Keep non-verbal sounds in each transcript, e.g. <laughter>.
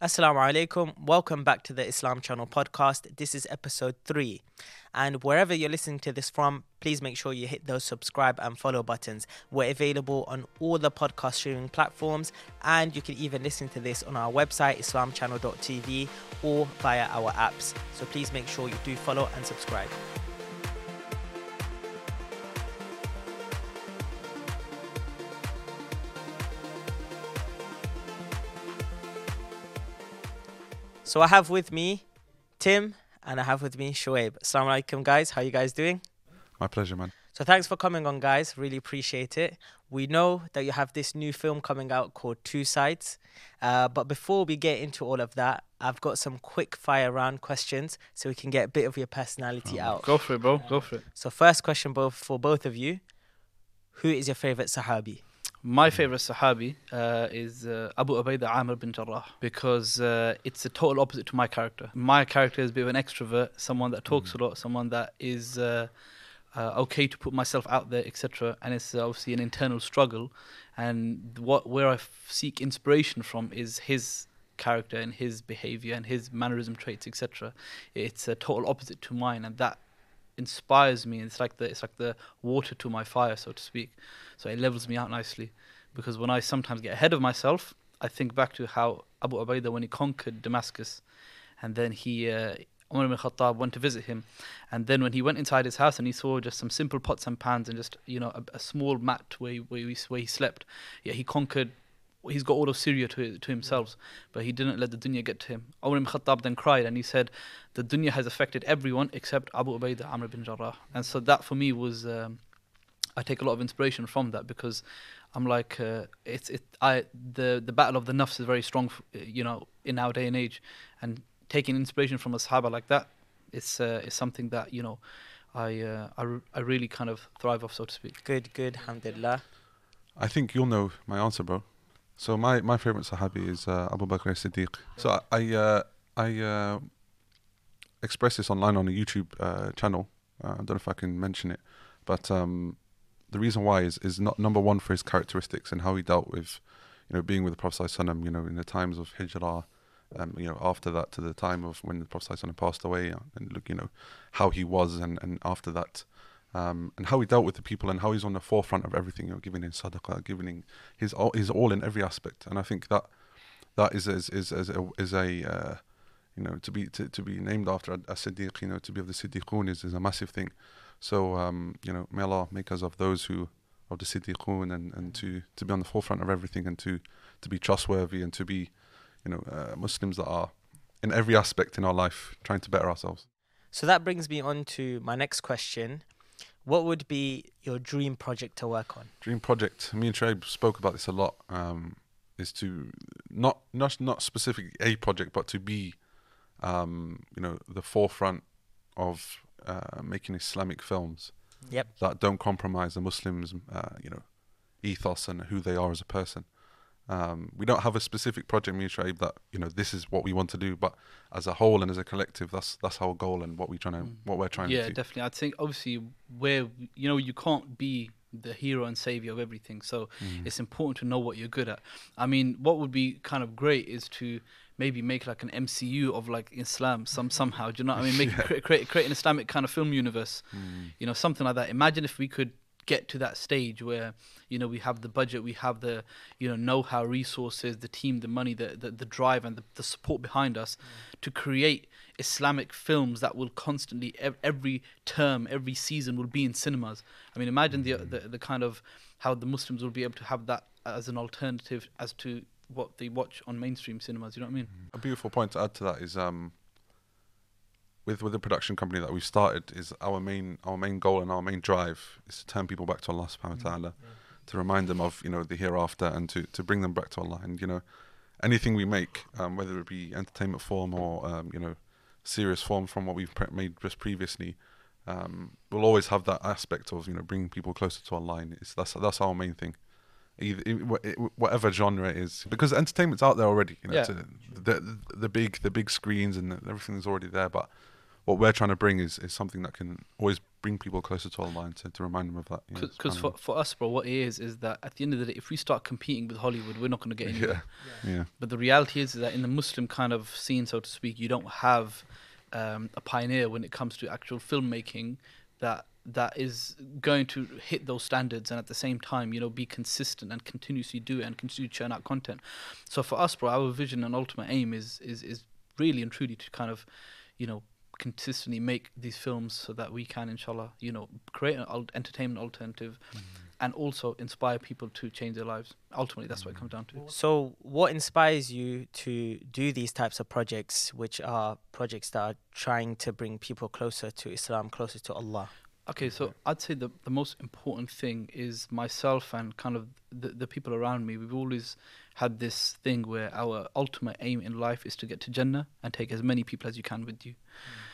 Assalamu alaikum. Welcome back to the Islam Channel podcast. This is episode three. And wherever you're listening to this from, please make sure you hit those subscribe and follow buttons. We're available on all the podcast streaming platforms, and you can even listen to this on our website, islamchannel.tv, or via our apps. So please make sure you do follow and subscribe. So I have with me Tim and I have with me Shoaib. Assalamu alaikum guys, how you guys doing? My pleasure, man. So thanks for coming on guys, really appreciate it. We know that you have this new film coming out called Two Sides. Uh, but before we get into all of that, I've got some quick fire round questions so we can get a bit of your personality out. Go for it, bro. Go for it. So first question both for both of you. Who is your favorite Sahabi? My favorite Sahabi uh, is uh, Abu Ubaidah Amr bin Jarrah because uh, it's the total opposite to my character. My character is a bit of an extrovert, someone that talks a lot, someone that is uh, uh, okay to put myself out there, etc. And it's obviously an internal struggle. And what where I f- seek inspiration from is his character and his behavior and his mannerism traits, etc. It's a total opposite to mine, and that inspires me. It's like the it's like the water to my fire, so to speak. So it levels me out nicely, because when I sometimes get ahead of myself, I think back to how Abu Ubaidah when he conquered Damascus, and then he. Uh, Umar ibn Khattab went to visit him, and then when he went inside his house and he saw just some simple pots and pans and just you know a, a small mat where he, where, he, where he slept, yeah, he conquered he's got all of Syria to to himself, but he didn't let the dunya get to him. Umar ibn Khattab then cried and he said, "The dunya has affected everyone except Abu Ubaidah Amr bin Jarrah." And so that for me was, um, I take a lot of inspiration from that because I'm like, uh, it's it I the the battle of the nafs is very strong, you know, in our day and age, and taking inspiration from a Sahaba like that, it's uh, is something that you know. I, uh, I, I really kind of thrive off, so to speak. Good, good, alhamdulillah. I think you'll know my answer, bro. So my, my favorite Sahabi is uh, Abu Bakr as-Siddiq. So I uh, I uh, express this online on a YouTube uh, channel. Uh, I don't know if I can mention it, but um, the reason why is is not number one for his characteristics and how he dealt with, you know, being with the Prophet Sallallahu you know, in the times of Hijrah, um, you know, after that to the time of when the Prophet Sallallahu passed away, and look, you know, how he was, and and after that. Um, and how he dealt with the people and how he's on the forefront of everything, you know, giving in sadaqah, giving his all, his all in every aspect. And I think that that is is is, is a, is a uh, you know to be to, to be named after a, a siddiq, you know, to be of the siddiqun is, is a massive thing. So um, you know, may Allah make us of those who of the siddiqun and, and to to be on the forefront of everything and to to be trustworthy and to be you know uh, Muslims that are in every aspect in our life trying to better ourselves. So that brings me on to my next question. What would be your dream project to work on? Dream project. Me and Trey spoke about this a lot. Um, is to not not not specifically a project, but to be, um, you know, the forefront of uh, making Islamic films. Yep. That don't compromise the Muslims, uh, you know, ethos and who they are as a person. Um, we don't have a specific project, me that you know this is what we want to do, but as a whole and as a collective, that's that's our goal and what we trying to Mm. what we're trying yeah, to do. Yeah, definitely. I think obviously where you know you can't be the hero and savior of everything, so Mm. it's important to know what you're good at. I mean, what would be kind of great is to maybe make like an MCU of like Islam some somehow. Do you know what I mean? <laughs> Make create, create create an Islamic kind of film universe. Mm. You know, something like that. Imagine if we could get to that stage where you know we have the budget we have the you know know-how resources the team the money the the, the drive and the, the support behind us mm. to create islamic films that will constantly every term every season will be in cinemas. I mean imagine the, mm-hmm. the the kind of how the muslims will be able to have that as an alternative as to what they watch on mainstream cinemas you know what i mean? Mm-hmm. A beautiful point to add to that is um, with with the production company that we started is our main our main goal and our main drive is to turn people back to Allah subhanahu wa ta'ala to remind them of you know the hereafter and to, to bring them back to Allah. And you know anything we make um, whether it be entertainment form or um, you know serious form from what we've pre- made just previously um, we'll always have that aspect of you know bringing people closer to Allah. And it's, that's that's our main thing. Either it, wh- it, whatever genre it is because entertainment's out there already you know Yeah. the the big the big screens and everything's already there but what we're trying to bring is, is something that can always bring people closer to Allah and to, to remind them of that. you know, Because for, for us, bro, what it is is that at the end of the day, if we start competing with Hollywood, we're not going to get anywhere. yeah, yeah, But the reality is that in the Muslim kind of scene, so to speak, you don't have um, a pioneer when it comes to actual filmmaking that that is going to hit those standards and at the same time, you know, be consistent and continuously do it and continue to churn out content. So for us, bro, our vision and ultimate aim is is is really and truly to kind of, you know, consistently make these films so that we can, inshallah, you know, create an al- entertainment alternative mm. and also inspire people to change their lives. Ultimately, that's what it mm. comes down to. So, what inspires you to do these types of projects, which are projects that are trying to bring people closer to Islam, closer to Allah? Okay, so I'd say the the most important thing is myself and kind of the the people around me. We've always had this thing where our ultimate aim in life is to get to Jannah and take as many people as you can with you. Mm.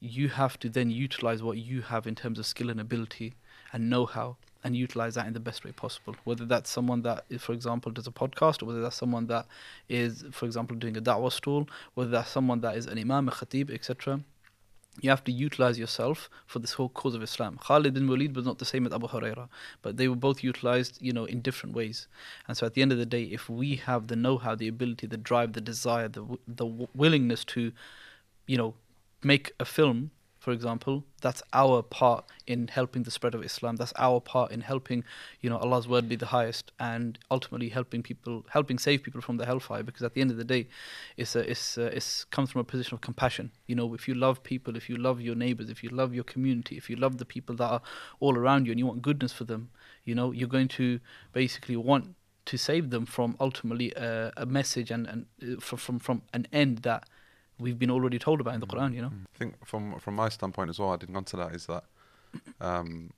You have to then utilize what you have in terms of skill and ability and know-how and utilize that in the best way possible. Whether that's someone that, for example, does a podcast, or whether that's someone that is, for example, doing a da'wah stall, whether that's someone that is an imam, a khatib, etc you have to utilize yourself for this whole cause of Islam. Khalid bin Walid was not the same as Abu Huraira, but they were both utilized, you know, in different ways. And so, at the end of the day, if we have the know-how, the ability, the drive, the desire, the the willingness to, you know, make a film, for example, that's our part in helping the spread of Islam. That's our part in helping, you know, Allah's word be the highest, and ultimately helping people, helping save people from the hellfire. Because at the end of the day, it's a, it's a, it's comes from a position of compassion. You know, if you love people, if you love your neighbors, if you love your community, if you love the people that are all around you, and you want goodness for them, you know, you're going to basically want to save them from ultimately a, a message and and uh, from from from an end that we've been already told about in the Quran. You know. I think from from my standpoint as well, adding on to that is that um,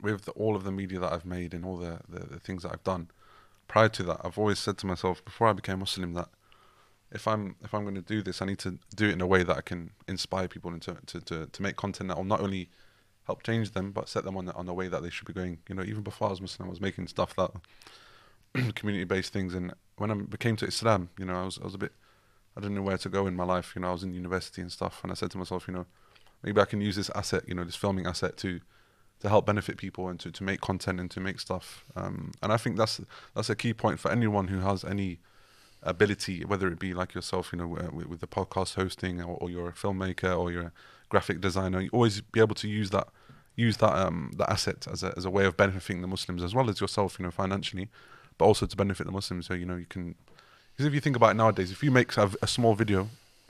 with the, all of the media that I've made and all the, the, the things that I've done, prior to that, I've always said to myself before I became Muslim that if I'm if I'm going to do this, I need to do it in a way that I can inspire people and to, to, to, to make content that will not only help change them but set them on the, on the way that they should be going. You know, even before I was Muslim, I was making stuff that <clears throat> community based things, and when I became to Islam, you know, I was I was a bit I didn't know where to go in my life. You know, I was in university and stuff, and I said to myself, you know, maybe I can use this asset, you know, this filming asset to to help benefit people and to, to make content and to make stuff. Um, and I think that's that's a key point for anyone who has any ability, whether it be like yourself, you know, with, with the podcast hosting, or, or you're a filmmaker, or you're a graphic designer. You always be able to use that use that um that asset as a as a way of benefiting the Muslims as well as yourself, you know, financially, but also to benefit the Muslims. So you know, you can because if you think about it nowadays, if you make a, a small video,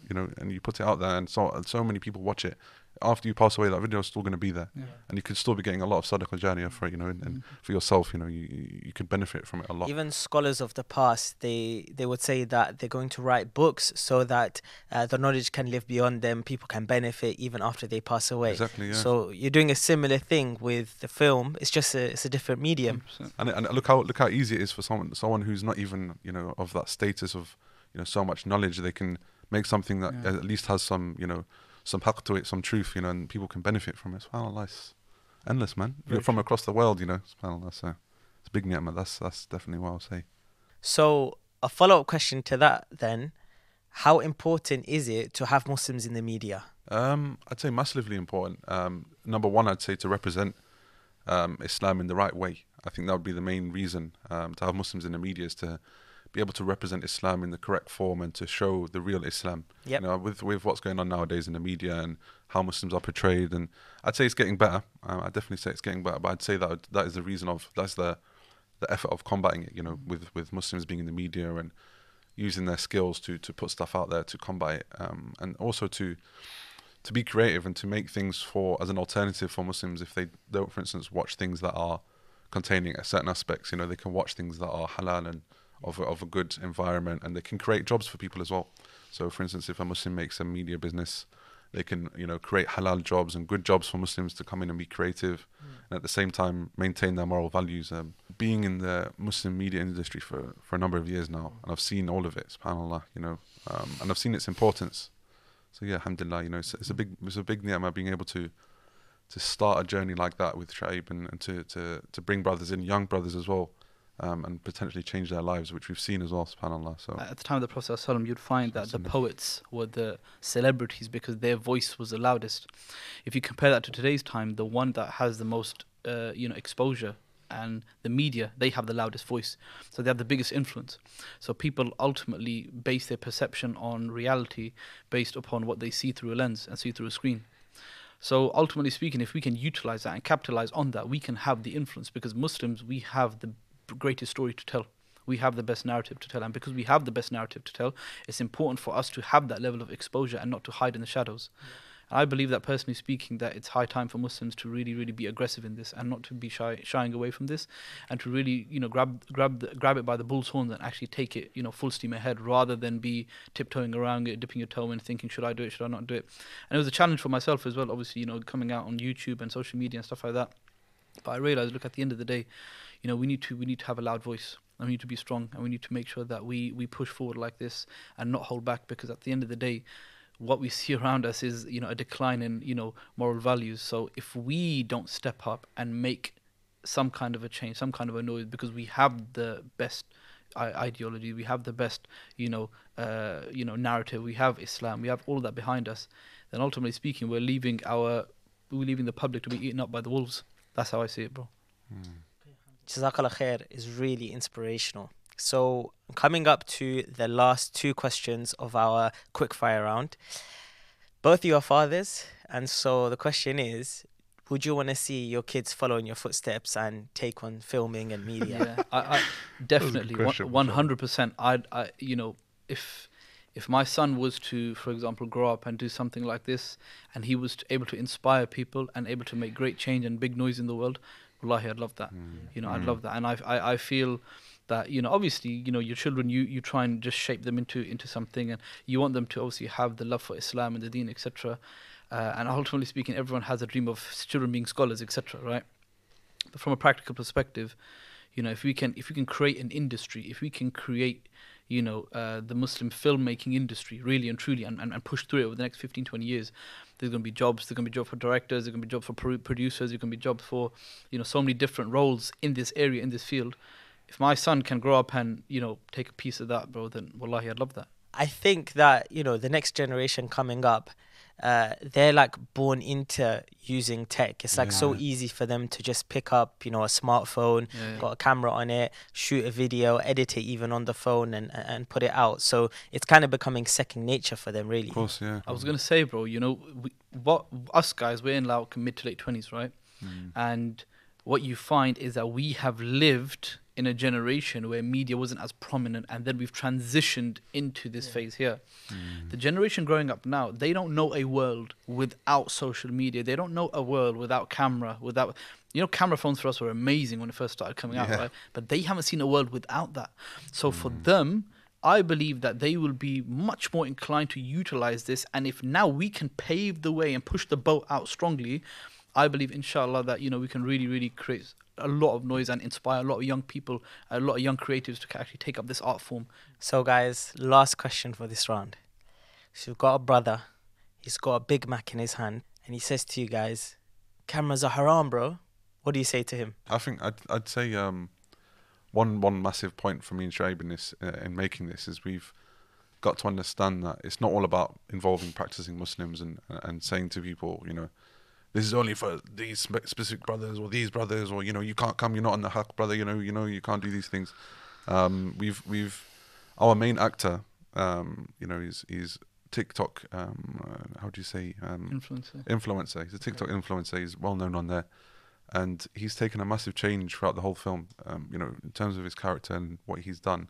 you know, and you put it out there, and so so many people watch it, after you pass away, that video is still going to be there, Yeah. and you could still be getting a lot of sadaqah jariyah for it, you know, and, and for yourself, you know, you you you could benefit from it a lot. Even scholars of the past, they they would say that they're going to write books so that uh, the knowledge can live beyond them. People can benefit even after they pass away. Exactly, yeah. So you're doing a similar thing with the film. It's just a it's a different medium. 100%. and and look how look how easy it is for someone someone who's not even you know of that status of you know so much knowledge they can make something that Yeah. at least has some you know some haqq to it some truth you know and people can benefit from it subhanallah it's endless man Very You're from across the world you know subhanallah so it's a big ni'mah that's that's definitely what I'll say So a follow up question to that then, how important is it to have Muslims in the media? Um, I'd say massively important. Um, number one, I'd say to represent um, Islam in the right way. I think that would be the main reason um, to have Muslims in the media is to be able to represent Islam in the correct form and to show the real Islam. Yep. You know, with with what's going on nowadays in the media and how Muslims are portrayed, and I'd say it's getting better. Um, I definitely say it's getting better, but I'd say that that is the reason of that's the the effort of combating it. You know, with with Muslims being in the media and using their skills to to put stuff out there to combat it, um, and also to to be creative and to make things for as an alternative for Muslims if they don't, for instance, watch things that are containing certain aspects. You know, they can watch things that are halal and of a, of a good environment, and they can create jobs for people as well. So, for instance, if a Muslim makes a media business, they can you know create halal jobs and good jobs for Muslims to come in and be creative, and at the same time maintain their moral values. Um, being in the Muslim media industry for for a number of years now, and I've seen all of it. Subhanallah, you know, um, and I've seen its importance. So yeah, alhamdulillah, you know, it's, it's a big, it's a big ni'mah being able to, to start a journey like that with Shoaib and, and to, to, to bring brothers in, young brothers as well, um, and potentially change their lives, which we've seen as well, subhanAllah. So, At the time of the Prophet ﷺ, you'd find that the poets were the celebrities because their voice was the loudest. If you compare that to today's time, the one that has the most, uh, you know, exposure and the media, they have the loudest voice, so they have the biggest influence. So people ultimately base their perception on reality based upon what they see through a lens and see through a screen. So ultimately speaking, if we can utilize that and capitalize on that, we can have the influence because Muslims we have the greatest story to tell. We have the best narrative to tell, and because we have the best narrative to tell, it's important for us to have that level of exposure and not to hide in the shadows. And I believe that personally speaking, that it's high time for Muslims to really, really be aggressive in this and not to be shy, shying away from this, and to really, you know, grab grab the, grab it by the bull's horns and actually take it, you know, full steam ahead, rather than be tiptoeing around it, dipping your toe in, thinking, should I do it, should I not do it? And it was a challenge for myself as well. Obviously, you know, coming out on YouTube and social media and stuff like that. But I realized, look, at the end of the day, you know, we need to we need to have a loud voice. And we need to be strong, and we need to make sure that we we push forward like this and not hold back. Because at the end of the day, what we see around us is you know a decline in you know moral values. So if we don't step up and make some kind of a change, some kind of a noise, because we have the best ideology, we have the best you know uh, you know narrative, we have Islam, we have all that behind us. Then ultimately speaking, we're leaving our we're leaving the public to be eaten up by the wolves. That's how I see it, bro. Jazakallah khair is really inspirational. So, coming up to the last two questions of our quick fire round. Both of you are fathers, and so the question is would you want to see your kids follow in your footsteps and take on filming and media? yeah, I, I definitely question, one for sure. hundred percent. I, I, you know, if if my son was to, for example, grow up and do something like this, and he was to, able to inspire people and able to make great change and big noise in the world, wallahi, I'd love that. You know, I'd Mm. love that, and I, I, I feel that you know, obviously, you know, your children, you you try and just shape them into into something, and you want them to obviously have the love for Islam and the Deen, etc. Uh, and ultimately speaking, everyone has a dream of children being scholars, etc. Right? But from a practical perspective, you know, if we can if we can create an industry, if we can create, you know, uh, the Muslim filmmaking industry really and truly, and, and, and push through it over the next 15, 20 years, there's going to be jobs. There's going to be jobs for directors. There's going to be jobs for pro- producers. There's going to be jobs for, you know, so many different roles in this area, in this field. If my son can grow up and you know take a piece of that, bro, then wallahi, I'd love that. I think that you know the next generation coming up, uh, they're like born into using tech. It's like so easy for them to just pick up, you know, a smartphone, Yeah. got a camera on it, shoot a video, edit it even on the phone, and and put it out. So it's kind of becoming second nature for them, really. of course, yeah. I was gonna say, bro, you know, we, what us guys, we're in like mid to late twenties, right? Mm. And what you find is that we have lived in a generation where media wasn't as prominent, and then we've transitioned into this phase here. Mm. The generation growing up now, they don't know a world without social media. They don't know a world without camera, without you know, camera phones for us were amazing when it first started coming out, Yeah. right? But they haven't seen a world without that. So for Mm. them, I believe that they will be much more inclined to utilize this. And if now we can pave the way and push the boat out strongly, I believe, inshallah, that you know we can really, really create a lot of noise and inspire a lot of young people, a lot of young creatives to actually take up this art form. So, guys, last question for this round. So, you've got a brother, he's got a Big Mac in his hand, and he says to you guys, Cameras are haram, bro. What do you say to him? I think I'd I'd say um, one one massive point for me and Shoaib in this uh, in making this is we've got to understand that it's not all about involving practicing Muslims and and saying to people, you know, this is only for these specific brothers or these brothers or you know you can't come, you're not on the haq, brother. You know, you know you can't do these things. Um, we've we've our main actor, um, you know, he's he's TikTok. Um, uh, how do you say? Um, Influencer. influencer. He's a TikTok influencer. He's well known on there, and he's taken a massive change throughout the whole film. Um, you know, in terms of his character and what he's done.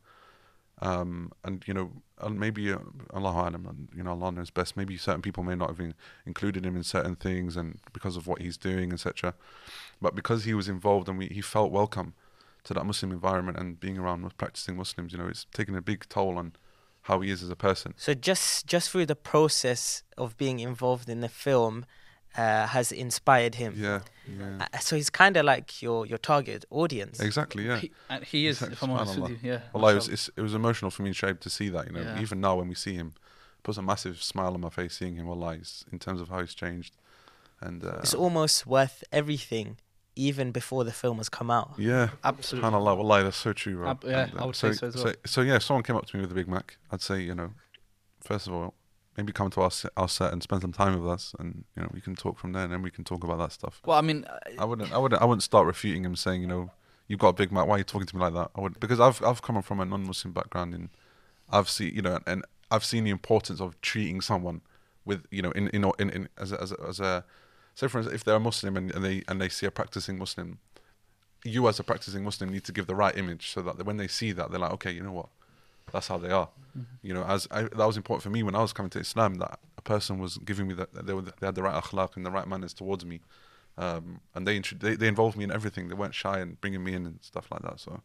Um, and you know, maybe uh, Allah and you know, Allah knows best. Maybe certain people may not have in, included him in certain things, and because of what he's doing, etc. But because he was involved and we, he felt welcome to that Muslim environment and being around practicing Muslims, you know, it's taken a big toll on how he is as a person. So, just just through the process of being involved in the film, uh, has inspired him. Yeah, yeah, Uh, so he's kind of like your your target audience. exactly. Yeah. He, and he is, Exactly, if I'm honest with you, yeah. Well, it was, it's, it was emotional for me and Shoaib to see that. You know, Yeah. even now when we see him, it puts a massive smile on my face seeing him. Wallahi, it's- in terms of how he's changed, and uh, It's almost worth everything even before the film has come out. Yeah. Absolutely. Subhanallah, wallahi, that's so true, Rob. Ab- yeah, And, I would say so as well. So, so yeah, if someone came up to me with a Big Mac, I'd say, you know, first of all, maybe come to our set, our set and spend some time with us, and you know, we can talk from there, and then we can talk about that stuff. Well, I mean, uh, I wouldn't, I wouldn't, I wouldn't start refuting him, saying, you know, you've got a Big Mac. Why are you talking to me like that? I would because I've I've come from a non-Muslim background, and I've seen, you know, and I've seen the importance of treating someone with, you know, in in in, in as a, as a, as a say for instance, if they're a Muslim and, and they and they see a practicing Muslim, you as a practicing Muslim need to give the right image so that when they see that they're like, okay, you know what, that's how they are. Mm-hmm. You know, as I, that was important for me when I was coming to Islam that a person was giving me that they, were, they had the right akhlaq and the right manners towards me, um, and they, they they involved me in everything. They weren't shy and bringing me in and stuff like that. So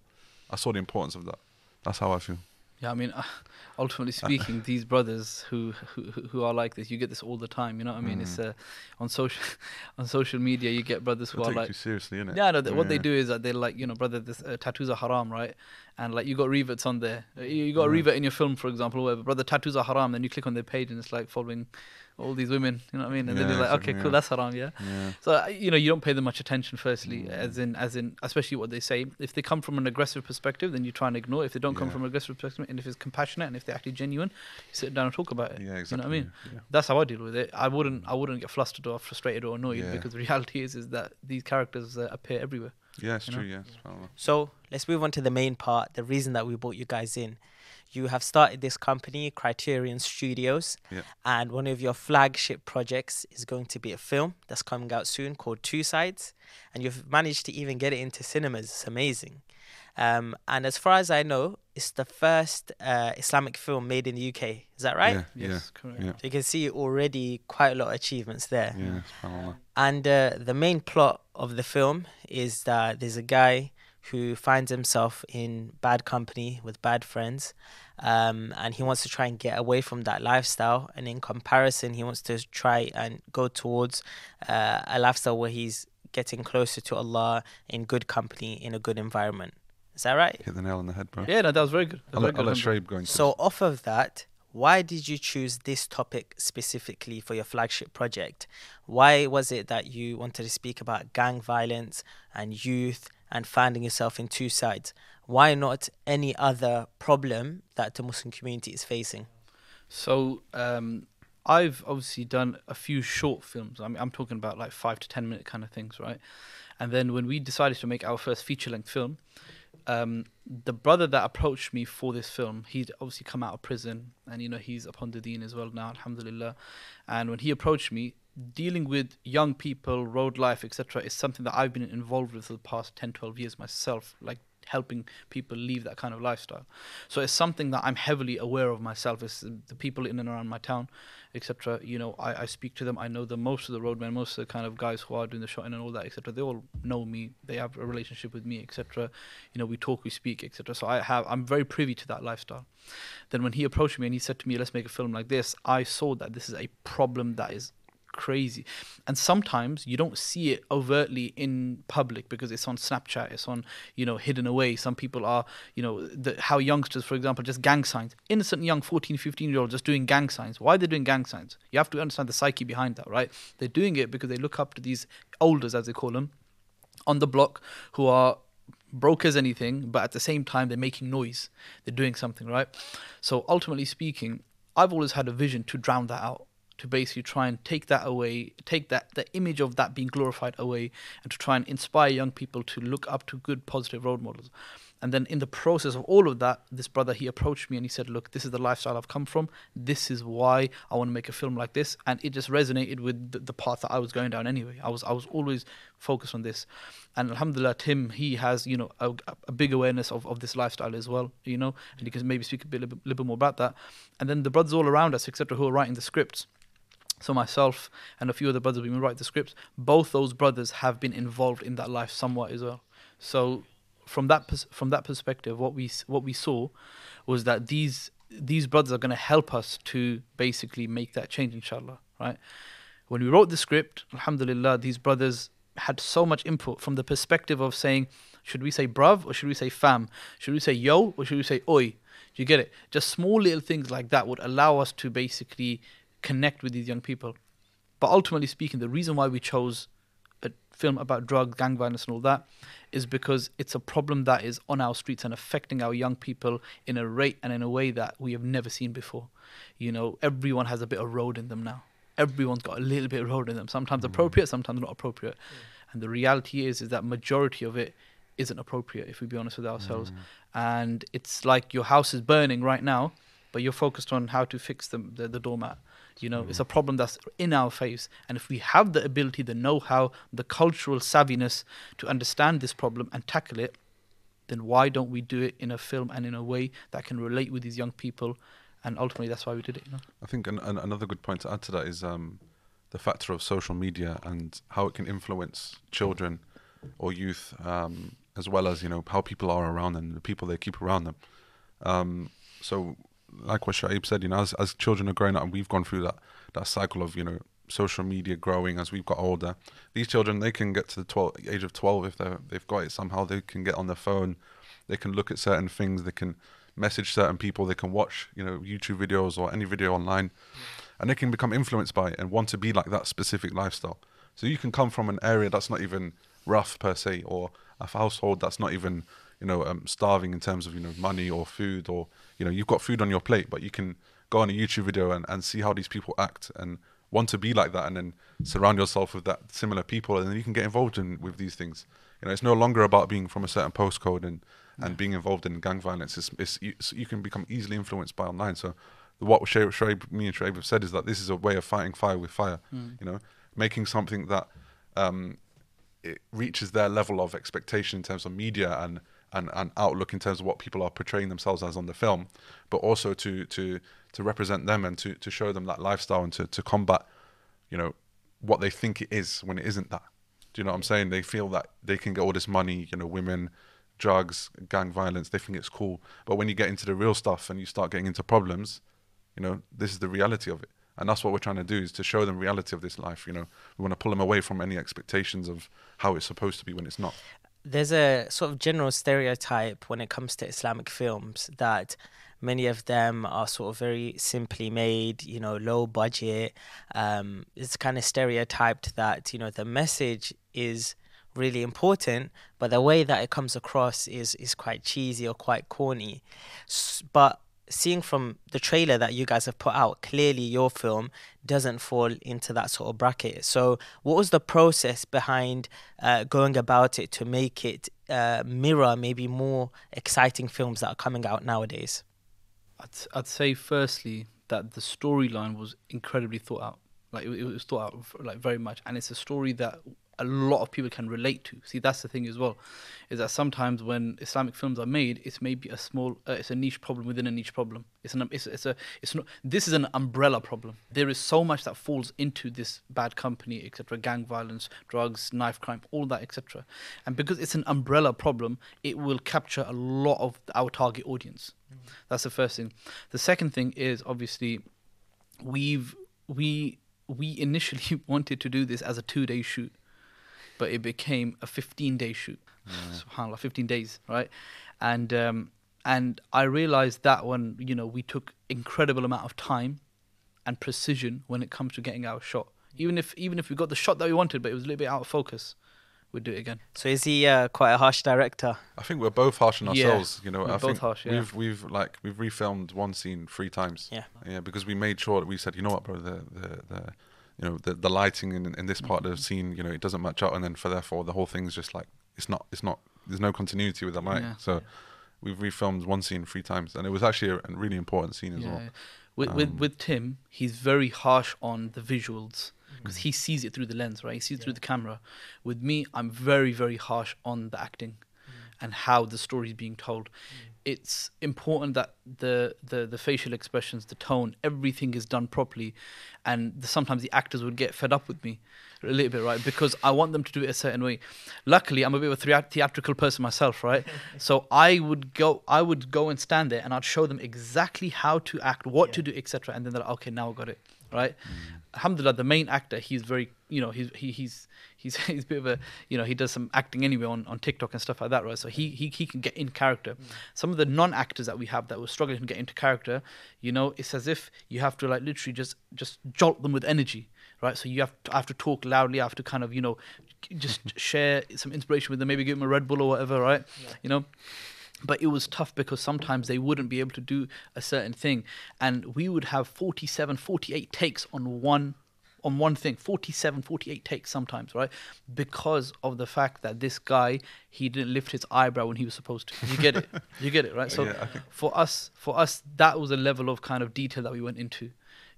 I saw the importance of that. That's how I feel. Yeah, I mean, uh, <laughs> ultimately <laughs> speaking, these brothers who, who who are like this, you get this all the time. You know what I mean? It's Mm. uh, on social <laughs> on social media, you get brothers who are like, you seriously, innit? Yeah, no, th- what they do is that they're like, you know, brother, this uh, tattoos are haram, right? And like you got reverts on there. You, you got a Right. revert in your film, for example, or whatever. Brother, tattoos are haram. Then you click on their page and it's like following all these women. You know what I mean? And then Yeah, you're like, exactly, okay, cool, yeah. that's haram, yeah. Yeah. So uh, you know, you don't pay them much attention. Firstly, Mm. as in, as in, especially what they say. If they come from an aggressive perspective, then you try and ignore. It. If they don't come from an aggressive perspective, and if it's compassionate and if they're actually genuine, you sit down and talk about it. Yeah, exactly. You know what I mean? Yeah. That's how I deal with it. I wouldn't, I wouldn't get flustered or frustrated or annoyed Yeah. because the <laughs> reality is, is that these characters uh, appear everywhere. Yeah, it's You know? true. Yeah. So let's move on to the main part. The reason that we brought you guys in. You have started this company, Criterion Studios, Yeah. and one of your flagship projects is going to be a film that's coming out soon called Two Sides, and you've managed to even get it into cinemas. It's amazing. Um, and as far as I know, it's the first uh, Islamic film made in the UK. Is that right? Yeah, Yes, correct. yeah, So you can see already quite a lot of achievements there. yeah, yeah. And uh, the main plot of the film is that there's a guy who finds himself in bad company with bad friends, um, and he wants to try and get away from that lifestyle. And in comparison, he wants to try and go towards uh, a lifestyle where he's getting closer to Allah in good company in a good environment. Is that right? Hit the nail on the head, bro. Yeah, no, that was very good. That I'll, let- very I'll good, let Hamza. Go into So, off of that, why did you choose this topic specifically for your flagship project? Why was it that you wanted to speak about gang violence and youth and finding yourself in two sides? Why not any other problem that the Muslim community is facing? So um, I've obviously done a few short films. I mean, I'm talking about like five to ten minute kind of things, right? And then when we decided to make our first feature length film, um, the brother that approached me for this film, he'd obviously come out of prison, and you know he's upon the deen as well now, alhamdulillah. And when he approached me, dealing with young people, road life, etc., is something that I've been involved with for the past 10, 12 years myself, like helping people leave that kind of lifestyle. So it's something that I'm heavily aware of myself. It's the people in and around my town, etc. You know, I, I speak to them. I know them. Most of the roadmen, most of the kind of guys who are doing the shotting and all that, etc. They all know me. They have a relationship with me, etc. You know, we talk, we speak, etc. So I have, I'm very privy to that lifestyle. Then when he approached me and he said to me, "Let's make a film like this," I saw that this is a problem that is crazy. And sometimes you don't see it overtly in public because it's on snapchat it's on you know hidden away. Some people are you know the, how youngsters for example just gang signs. Innocent young 14 15 year olds just doing gang signs. Why are they're doing gang signs? You have to understand the psyche behind that right? They're doing it because they look up to these elders as they call them on the block who are broke as anything but at the same time they're making noise. They're doing something right? So ultimately speaking i've always had a vision to drown that out to basically try and take that away, take that the image of that being glorified away, and to try and inspire young people to look up to good, positive role models. And then in the process of all of that, this brother he approached me and he said, "Look, this is the lifestyle I've come from. This is why I want to make a film like this." And it just resonated with the, the path that I was going down anyway. I was I was always focused on this, and Alhamdulillah, Tim he has you know a, a big awareness of, of this lifestyle as well. You know, and he can maybe speak a bit, little, little bit more about that. And then the brothers all around us, etc., who are writing the scripts so myself and a few other brothers we write the scripts. Both those brothers have been involved in that life somewhat as well. So from that pers- from that perspective what we what we saw was that these these brothers are going to help us to basically make that change inshallah right? When we wrote the script alhamdulillah these brothers had so much input from the perspective of saying should we say bruv or should we say fam? Should we say yo or should we say oi? Do you get it? Just small little things like that would allow us to basically connect with these young people. But ultimately speaking, the reason why we chose a film about drugs, gang violence, and all that is because it's a problem that is on our streets and affecting our young people in a rate and in a way that we have never seen before. You know, everyone has a bit of road in them now. Everyone's got a little bit of road in them. Sometimes mm. appropriate, sometimes not appropriate. And the reality is, is that majority of it isn't appropriate. If we be honest with ourselves, mm. and it's like your house is burning right now, but you're focused on how to fix the the, the doormat. You know, it's a problem that's in our face. And if we have the ability, the know how, the cultural savviness to understand this problem and tackle it, then why don't we do it in a film and in a way that can relate with these young people? And ultimately, that's why we did it. You know? I think an, an, another good point to add to that is um, the factor of social media and how it can influence children or youth, um, as well as you know how people are around them, the people they keep around them. Um, so, like what Shoaib said, you know, as, as children are growing up, we've gone through that that cycle of you know social media growing as we've got older. These children, they can get to the 12, age of twelve if they they've got it somehow. They can get on their phone, they can look at certain things, they can message certain people, they can watch you know YouTube videos or any video online, and they can become influenced by it and want to be like that specific lifestyle. So you can come from an area that's not even rough per se, or a household that's not even you know um, starving in terms of you know money or food, or you know you've got food on your plate, but you can go on a YouTube video and, and see how these people act and want to be like that, and then surround yourself with that similar people, and then you can get involved in with these things. You know, it's no longer about being from a certain postcode and and being involved in gang violence. It's, it's you, you can become easily influenced by online. So what Shoaib, me and Shoaib have said is that this is a way of fighting fire with fire. You know, making something that um, it reaches their level of expectation in terms of media and, and, and outlook in terms of what people are portraying themselves as on the film, but also to to to represent them and to, to show them that lifestyle and to, to combat, you know, what they think it is when it isn't that. Do you know what I'm saying? They feel that they can get all this money, you know, women, drugs, gang violence, they think it's cool. But when you get into the real stuff and you start getting into problems, you know, this is the reality of it. And that's what we're trying to do is to show them reality of this life. You know, we want to pull them away from any expectations of how it's supposed to be when it's not. There's a sort of general stereotype when it comes to Islamic films that many of them are sort of very simply made, you know, low budget. Um, it's kind of stereotyped that you know the message is really important, but the way that it comes across is is quite cheesy or quite corny. But seeing from the trailer that you guys have put out, clearly your film doesn't fall into that sort of bracket. So, what was the process behind uh, going about it to make it uh, mirror maybe more exciting films that are coming out nowadays? I'd, I'd say firstly that the storyline was incredibly thought out. Like it, it was thought out like very much, and it's a story that a lot of people can relate to. See, that's the thing as well, is that sometimes when Islamic films are made, it's maybe a small, uh, it's a niche problem within a niche problem. It's an, it's, it's a, it's not. This is an umbrella problem. There is so much that falls into this bad company, etc. Gang violence, drugs, knife crime, all that, etc. And because it's an umbrella problem, it will capture a lot of our target audience. That's the first thing. The second thing is obviously we've we we initially <laughs> wanted to do this as a two day shoot, but it became a fifteen day shoot. Subhanallah, fifteen days, right? And um, and I realized that when you know we took incredible amount of time and precision when it comes to getting our shot. Even if even if we got the shot that we wanted, but it was a little bit out of focus, we'd do it again. So, is he uh, quite a harsh director? I think we're both harsh on Yeah, ourselves. You know, we're I both think harsh, yeah. we've we've like we've refilmed one scene three times. Yeah. yeah, because we made sure that we said, you know what, bro, the the, the you know the the lighting in in this part of the scene, you know, it doesn't match up, and then for therefore the whole thing's just like it's not it's not there's no continuity with the light. Yeah. So we've refilmed one scene three times, and it was actually a, a really important scene as Yeah. well. With, with Um, with Tim, he's very harsh on the visuals because Mm. he sees it through the lens, right? He sees it through the camera. With me, I'm very very harsh on the acting and how the story is being told. It's important that the, the the facial expressions, the tone, everything is done properly, and the, sometimes the actors would get fed up with me a little bit, right? Because I want them to do it a certain way. Luckily, I'm a bit of a thea- theatrical person myself, right? <laughs> so I would go, I would go and stand there, and I'd show them exactly how to act, what to do, etc. And then they're like, okay, now I got it, right? Alhamdulillah, the main actor, he's very, you know, he's he, he's he's <laughs> he's a bit of a, you know, he does some acting anyway on, on TikTok and stuff like that, right? So he he he can get in character. Mm. Some of the non-actors that we have that were struggling to get into character, you know, it's as if you have to like literally just just jolt them with energy, right? So you have to, I have to talk loudly, I have to kind of you know just <laughs> share some inspiration with them, maybe give them a Red Bull or whatever, right? You know, but it was tough because sometimes they wouldn't be able to do a certain thing. And we would have 47 48 takes on one on one thing. 47 48 takes sometimes right? Because of the fact that this guy he didn't lift his eyebrow when he was supposed to. You get it. <laughs> You get it right? So Yeah, for us for us that was a level of kind of detail that we went into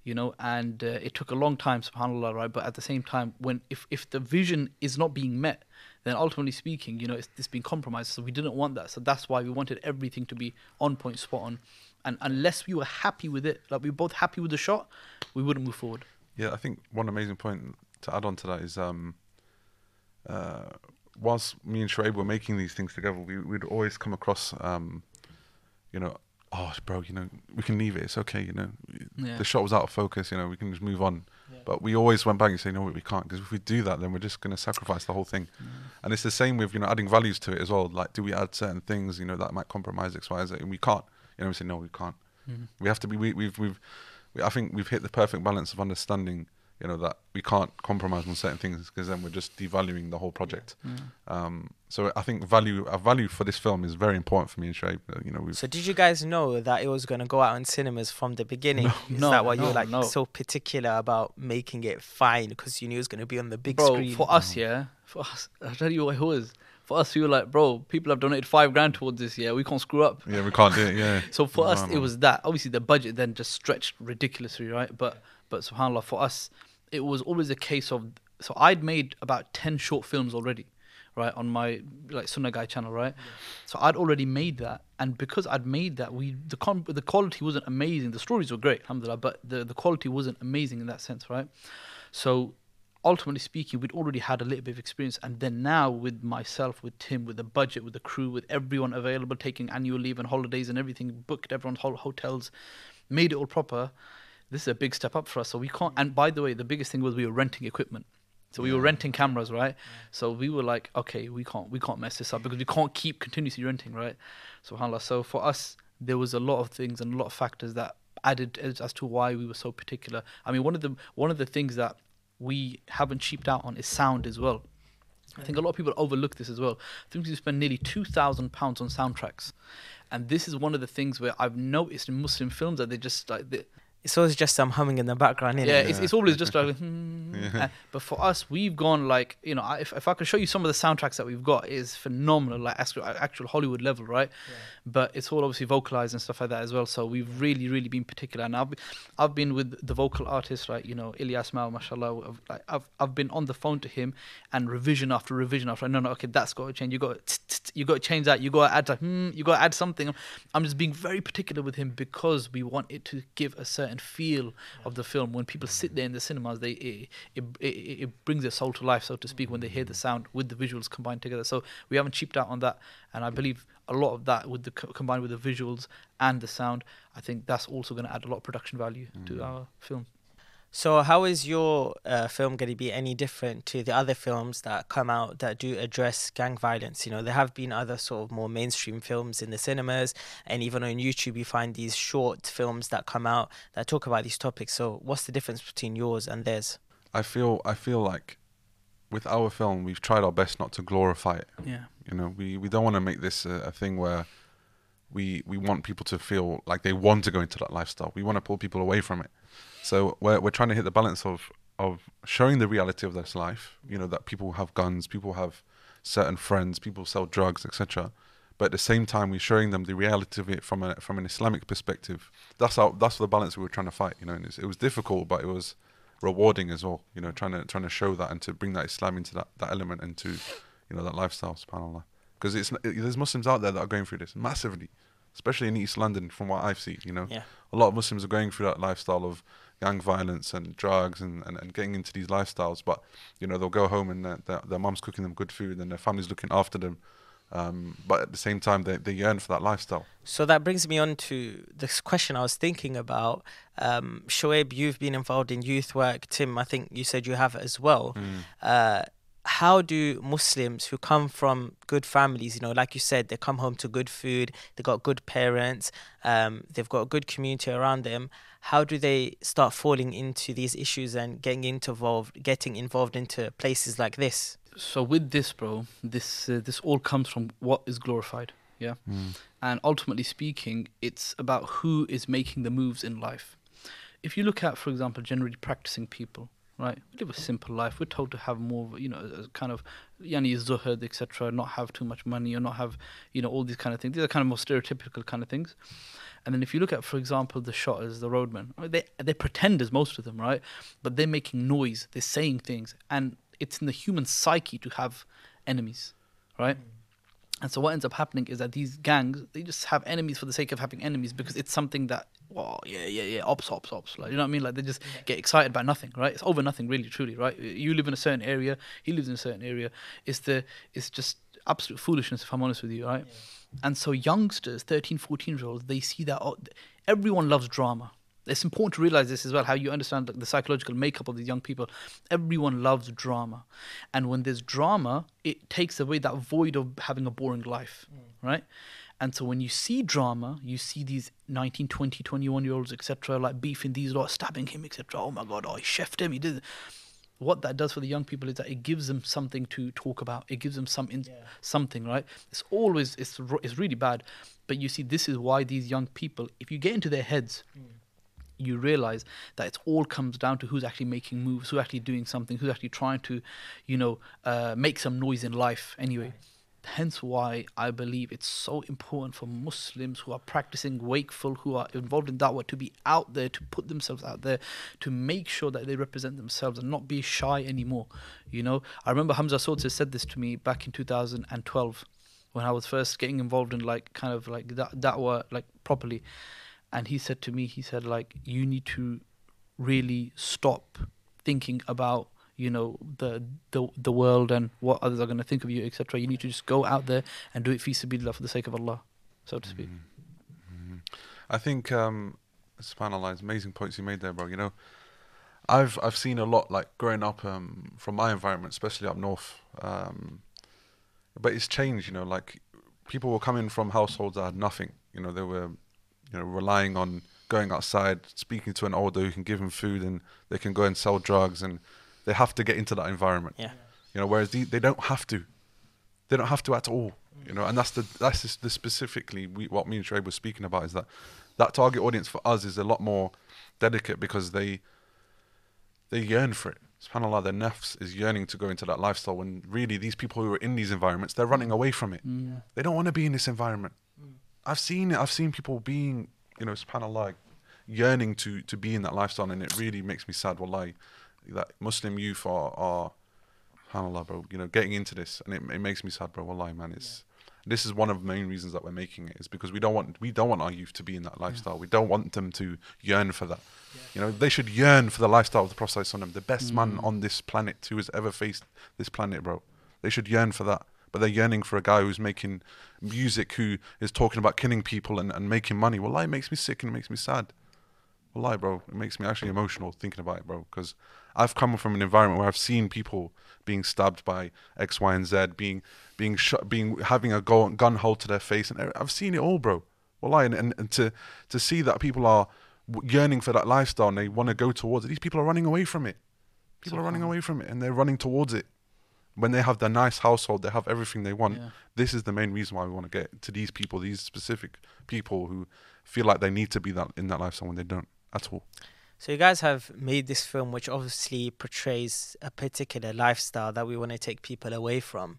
you know and uh, it took a long time subhanallah right? But at the same time when if if the vision is not being met then ultimately speaking you know it's, it's been compromised. So we didn't want that. So that's why we wanted everything to be on point spot on. And unless we were happy with it like we were both happy with the shot we wouldn't move forward. Yeah, I think one amazing point to add on to that is um, uh, whilst me and Shoaib were making these things together, we, we'd always come across, um, you know, oh, bro, you know, we can leave it. It's okay, you know. Yeah. The shot was out of focus, you know, we can just move on. But we always went back and say, no, we can't, because if we do that, then we're just going to sacrifice the whole thing. And it's the same with, you know, adding values to it as well. Like, do we add certain things, you know, that might compromise X, Y, Z? And we can't. You know, we say, no, we can't. Mm-hmm. We have to be, we, we've, we've, we, I think we've hit the perfect balance of understanding, you know, that we can't compromise on certain things because then we're just devaluing the whole project. Um, so I think value, a value for this film is very important for me and Shoaib. You know, we've, So did you guys know that it was going to go out in cinemas from the beginning? Is No, that why you were like no. so particular about making it fine because you knew it was going to be on the big bro screen? for us yeah for us <laughs> i'll tell you what it was for us we were like bro people have donated five grand towards this yeah we can't screw up yeah, we can't do it. Yeah. <laughs> So for us, No, it was that. Obviously, the budget then just stretched ridiculously, right? But but subhanallah, for us, it was always a case of. So I'd made about ten short films already, right, on my like Sunnah Guy channel, right. So I'd already made that, and because I'd made that, we the com- the quality wasn't amazing. The stories were great, alhamdulillah, but the the quality wasn't amazing in that sense, right? So ultimately speaking, we'd already had a little bit of experience, and then now with myself, with Tim, with the budget, with the crew, with everyone available, taking annual leave and holidays and everything, booked everyone's hotels, made it all proper. This is a big step up for us. So we can't. Mm. And by the way, the biggest thing was we were renting equipment. So we were renting cameras, right? So we were like, okay, we can't, we can't mess this up because we can't keep continuously renting, right? Subhanallah. So for us, there was a lot of things and a lot of factors that added as, as to why we were so particular. I mean, one of the one of the things that we haven't cheaped out on is sound as well. I think a lot of people overlook this as well. I think we spend nearly two thousand pounds on soundtracks, and this is one of the things where I've noticed in Muslim films that they just like they, it's always just some humming in the background, innit? yeah, it's, it's always just like, hmm. <laughs> Yeah. <laughs> <laughs> Uh, but for us, we've gone like, you know, if, if I can show you some of the soundtracks that we've got, it is phenomenal, like actual, actual Hollywood level, right? But it's all obviously vocalized and stuff like that as well. So we've really, really been particular. And I've, be- I've been with the vocal artist, right? You know, Ilyas Mao, mashallah. I've, like, I've, I've been on the phone to him and revision after revision after. No, no, okay, that's got to change. You got, to, you got to change that. You got to add like, hmm, you got to add something. I'm just being very particular with him because we want it to give a certain feel of the film. When people sit there in the cinemas, they it, it, it, it brings their soul to life, so to speak, when they hear the sound with the visuals combined together. So we haven't cheaped out on that, and I believe a lot of that with the combined with the visuals and the sound, I think that's also going to add a lot of production value to mm. our film. So, how is your uh, film going to be any different to the other films that come out that do address gang violence? You know, there have been other sort of more mainstream films in the cinemas, and even on YouTube, you find these short films that come out that talk about these topics. So, what's the difference between yours and theirs? I feel, I feel like with our film, we've tried our best not to glorify it. Yeah, You know, we, we don't want to make this a, a thing where we we want people to feel like they want to go into that lifestyle. We want to pull people away from it. So we're we're trying to hit the balance of of showing the reality of this life. You know that people have guns, people have certain friends, people sell drugs, etc. But at the same time, we're showing them the reality of it from a from an Islamic perspective. That's how that's the balance we were trying to fight. You know, and it was difficult, but it was rewarding as well. You know, trying to trying to show that and to bring that Islam into that, that element into you know that lifestyle. Subhanallah, because it's it, there's Muslims out there that are going through this massively, especially in East London, from what I've seen. You know, Yeah. a lot of Muslims are going through that lifestyle of gang violence and drugs and, and, and getting into these lifestyles. But you know, they'll go home and their, their, their mum's cooking them good food and their family's looking after them. Um, but at the same time, they, they yearn for that lifestyle. So that brings me on to this question I was thinking about. Um, Shoaib, you've been involved in youth work. Tim, I think you said you have as well. Uh, how do Muslims who come from good families, you know, like you said, they come home to good food, they've got good parents, um, they've got a good community around them. How do they start falling into these issues and getting involved, getting involved into places like this? So with this, bro, this uh, this all comes from what is glorified, yeah. And ultimately speaking, it's about who is making the moves in life. If you look at, for example, generally practicing people, right? We live a simple life. We're told to have more, you know, kind of yani zuhud, etc. Not have too much money or not have, you know, all these kind of things. These are kind of more stereotypical kind of things. And then if you look at, for example, the shotters, the roadmen, they they're pretenders, most of them, right? But they're making noise. They're saying things, and it's in the human psyche to have enemies, right? Mm. And so what ends up happening is that these gangs they just have enemies for the sake of having enemies because it's something that oh yeah yeah yeah ops ops ops. Like you know what I mean? Like they just get excited about nothing right? It's over nothing really truly right? You live in a certain area he lives in a certain area. It's the it's just absolute foolishness if I'm honest with you right? And so youngsters 13 14 year olds they see that oh, everyone loves drama it's important to realize this as well how you understand the, psychological makeup of these young people. Everyone loves drama. And when there's drama it takes away that void of having a boring life mm. right? And so when you see drama you see these 19 20 21 year olds etc like beefing these lot stabbing him etc oh my god oh he chefed him he did it. what that does for the young people is that it gives them something to talk about. It gives them some in, something right? It's always it's, it's really bad. But you see this is why these young people if you get into their heads mm. You realize that it all comes down to who's actually making moves, who's actually doing something, who's actually trying to, you know, uh, make some noise in life anyway. Hence why I believe it's so important for Muslims who are practicing wakeful, who are involved in da'wah, to be out there, to put themselves out there, to make sure that they represent themselves and not be shy anymore. You know, I remember Hamza Tzortzis said this to me back in 2012 when I was first getting involved in like kind of like da- da'wah like properly and he said to me he said like you need to really stop thinking about you know the the the world and what others are going to think of you etc you need to just go out there and do it fi for the sake of Allah so to speak I think um subhanallah, it's amazing points you made there, bro. You know, I've I've seen a lot like growing up um from my environment, especially up north. Um but it's changed, you know, like people were coming from households that had nothing. You know, they were you know, relying on going outside, speaking to an older who can give them food and they can go and sell drugs and they have to get into that environment. Yeah. You know, whereas the, they don't have to. They don't have to at all. You know, and that's the that's just the specifically we, what me and Shrey were speaking about is that that target audience for us is a lot more delicate because they they yearn for it. Subhanallah, their nafs is yearning to go into that lifestyle when really these people who are in these environments, they're running away from it. Mm, they don't want to be in this environment. I've seen it. I've seen people being, you know, subhanAllah, yearning to, to be in that lifestyle, and it really makes me sad, wallahi, that Muslim youth are, are subhanAllah, bro, you know, getting into this, and it, it makes me sad, bro, wallahi, man. It's, This is one of the main reasons that we're making it, is because we don't want we don't want our youth to be in that lifestyle. We don't want them to yearn for that. You know, they should yearn for the lifestyle of the Prophet, Sallallahu Alaihi Wasallam, the best man mm. on this planet who has ever faced this planet, bro. They should yearn for that but they're yearning for a guy who's making music who is talking about killing people and, and making money. Well, it makes me sick and it makes me sad. Well, bro, it makes me actually emotional thinking about it, bro. Because I've come from an environment where I've seen people being stabbed by X, Y, and Z, being being shot, being having a go, gun hold to their face, and I've seen it all, bro. Well, and, and and to to see that people are yearning for that lifestyle and they want to go towards it. These people are running away from it. People are running away from it, and they're running towards it when they have their nice household, they have everything they want. Yeah. This is the main reason why we want to get to these people, these specific people who feel like they need to be that in that lifestyle when they don't at all. So you guys have made this film, which obviously portrays a particular lifestyle that we want to take people away from.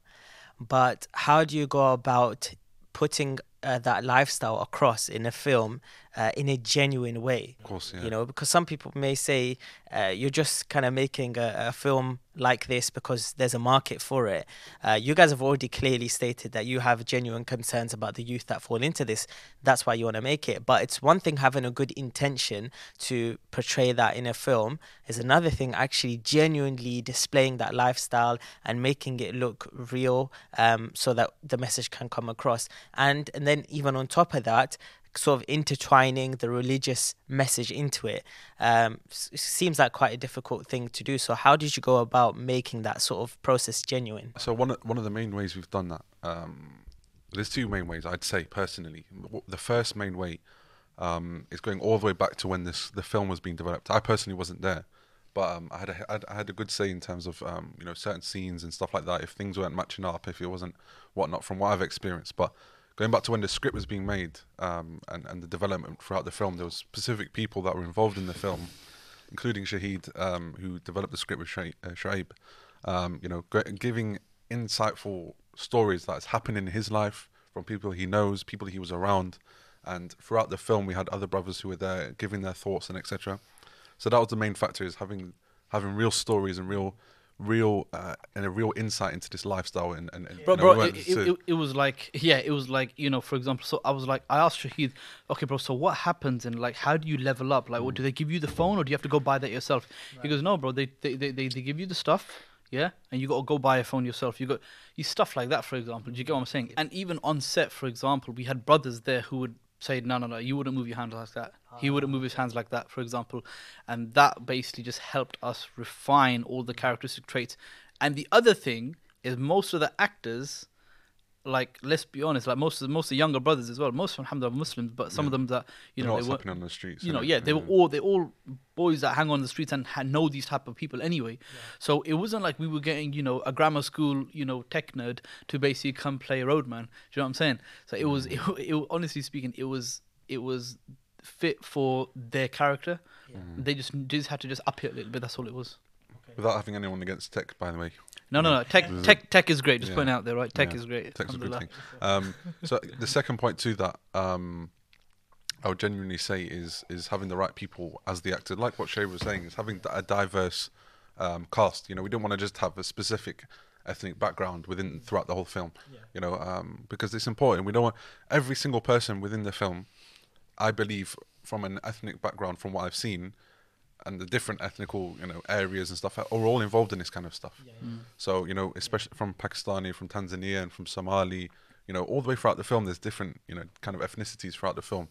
But how do you go about putting uh, that lifestyle across in a film uh, in a genuine way? Of course, yeah. You know, because some people may say uh, you're just kind of making a, a film like this because there's a market for it. Uh, you guys have already clearly stated that you have genuine concerns about the youth that fall into this. That's why you want to make it. But it's one thing having a good intention to portray that in a film. Is another thing actually genuinely displaying that lifestyle and making it look real, um, so that the message can come across. And and then even on top of that, sort of intertwining the religious message into it um, seems like quite a difficult thing to do. So how did you go about making that sort of process genuine? So one of, one of the main ways we've done that, um, there's two main ways I'd say personally. The first main way um, is going all the way back to when this the film was being developed. I personally wasn't there, but um, I had a, I had a good say in terms of um, you know certain scenes and stuff like that. If things weren't matching up, if it wasn't whatnot from what I've experienced, but going back to when the script was being made um, and and the development throughout the film, there was specific people that were involved in the film, including Shahid, um, who developed the script with Shoaib, uh, um, you know, g- giving insightful stories that's happened in his life from people he knows, people he was around, and throughout the film we had other brothers who were there giving their thoughts and etc. So that was the main factor is having having real stories and real real uh, and a real insight into this lifestyle and, and, and bro, you know, we bro, it, it, it, it was like, yeah, it was like, you know, for example, so I was like, I asked Shahid, okay, bro, so what happens and like, how do you level up? Like, what, do they give you the phone or do you have to go buy that yourself? He goes, no, bro, they, they, they, they, they give you the stuff, yeah, and you got to go buy a phone yourself. You got, you stuff like that, for example. Do you get what I'm saying? And even on set, for example, we had brothers there who would say, no, no, no, you wouldn't move your hands like that. He wouldn't move his ah. hands like that, for example. And that basically just helped us refine all the characteristic traits. And the other thing is most of the actors, like let's be honest, like most of the, most of the younger brothers as well, most of them alhamdulillah are Muslims, but some of them that you you know they were, on the streets. you know, innit? yeah, they were all they all boys that hang on the streets and ha- know these type of people anyway. So it wasn't like we were getting you know a grammar school you know tech nerd to basically come play roadman. Do you know what I'm saying? So it was it, mm. <laughs> it, honestly speaking, it was it was fit for their character. Mm. They just just had to just up it a little bit. That's all it was. Without having anyone against tech, by the way. No, no, no. Tech, tech, tech is great. Just Yeah. putting it out there, right? Tech Yeah. is great. Tech's a good thing. Um, so <laughs> the second point to that, um, I would genuinely say is is having the right people as the actor. Like what Shay was saying, is having a diverse um, cast. You know, we don't want to just have a specific ethnic background within throughout the whole film. You know, um, because it's important. We don't want every single person within the film. I believe from an ethnic background, from what I've seen, and the different ethnical you know areas and stuff are all involved in this kind of stuff. So you know, especially from Pakistani, from Tanzania, and from Somali, you know, all the way throughout the film, there's different you know kind of ethnicities throughout the film,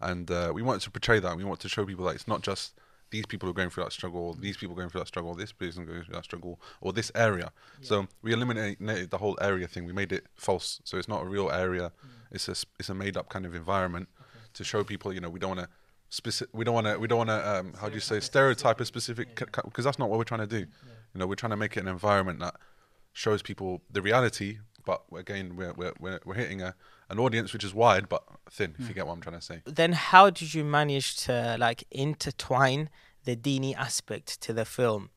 and uh, we wanted to portray that. We want to show people that it's not just these people are going through that struggle, or these people are going through that struggle, or this person going through that struggle, or this area. So we eliminated the whole area thing. We made it false, so it's not a real area. It's a s- it's a made up kind of environment to show people. You know, we don't want to. Specific, we don't want to. We don't want to. Um, how do you say stereotype a specific? Because that's not what we're trying to do. You know, we're trying to make it an environment that shows people the reality. But again, we're we're we're, we're hitting a an audience which is wide but thin. If you get what I'm trying to say. Then how did you manage to like intertwine the dini aspect to the film?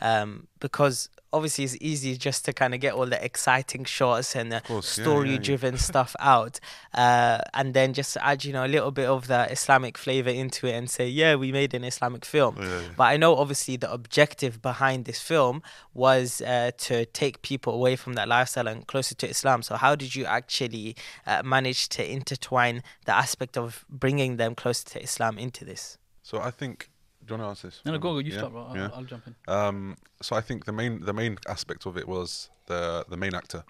Um, because obviously it's easy just to kind of get all the exciting shots and the course, yeah, yeah, yeah. story-driven <laughs> stuff out, uh, and then just add you know a little bit of the Islamic flavor into it and say, yeah, we made an Islamic film. Yeah, yeah. But I know obviously the objective behind this film was uh, to take people away from that lifestyle and closer to Islam. So how did you actually uh, manage to intertwine the aspect of bringing them closer to Islam into this? So I think. Do you want to answer this? No, no, go, go. You Yeah? start. I'll, Yeah. I'll jump in. Um, so I think the main the main aspect of it was the the main actor.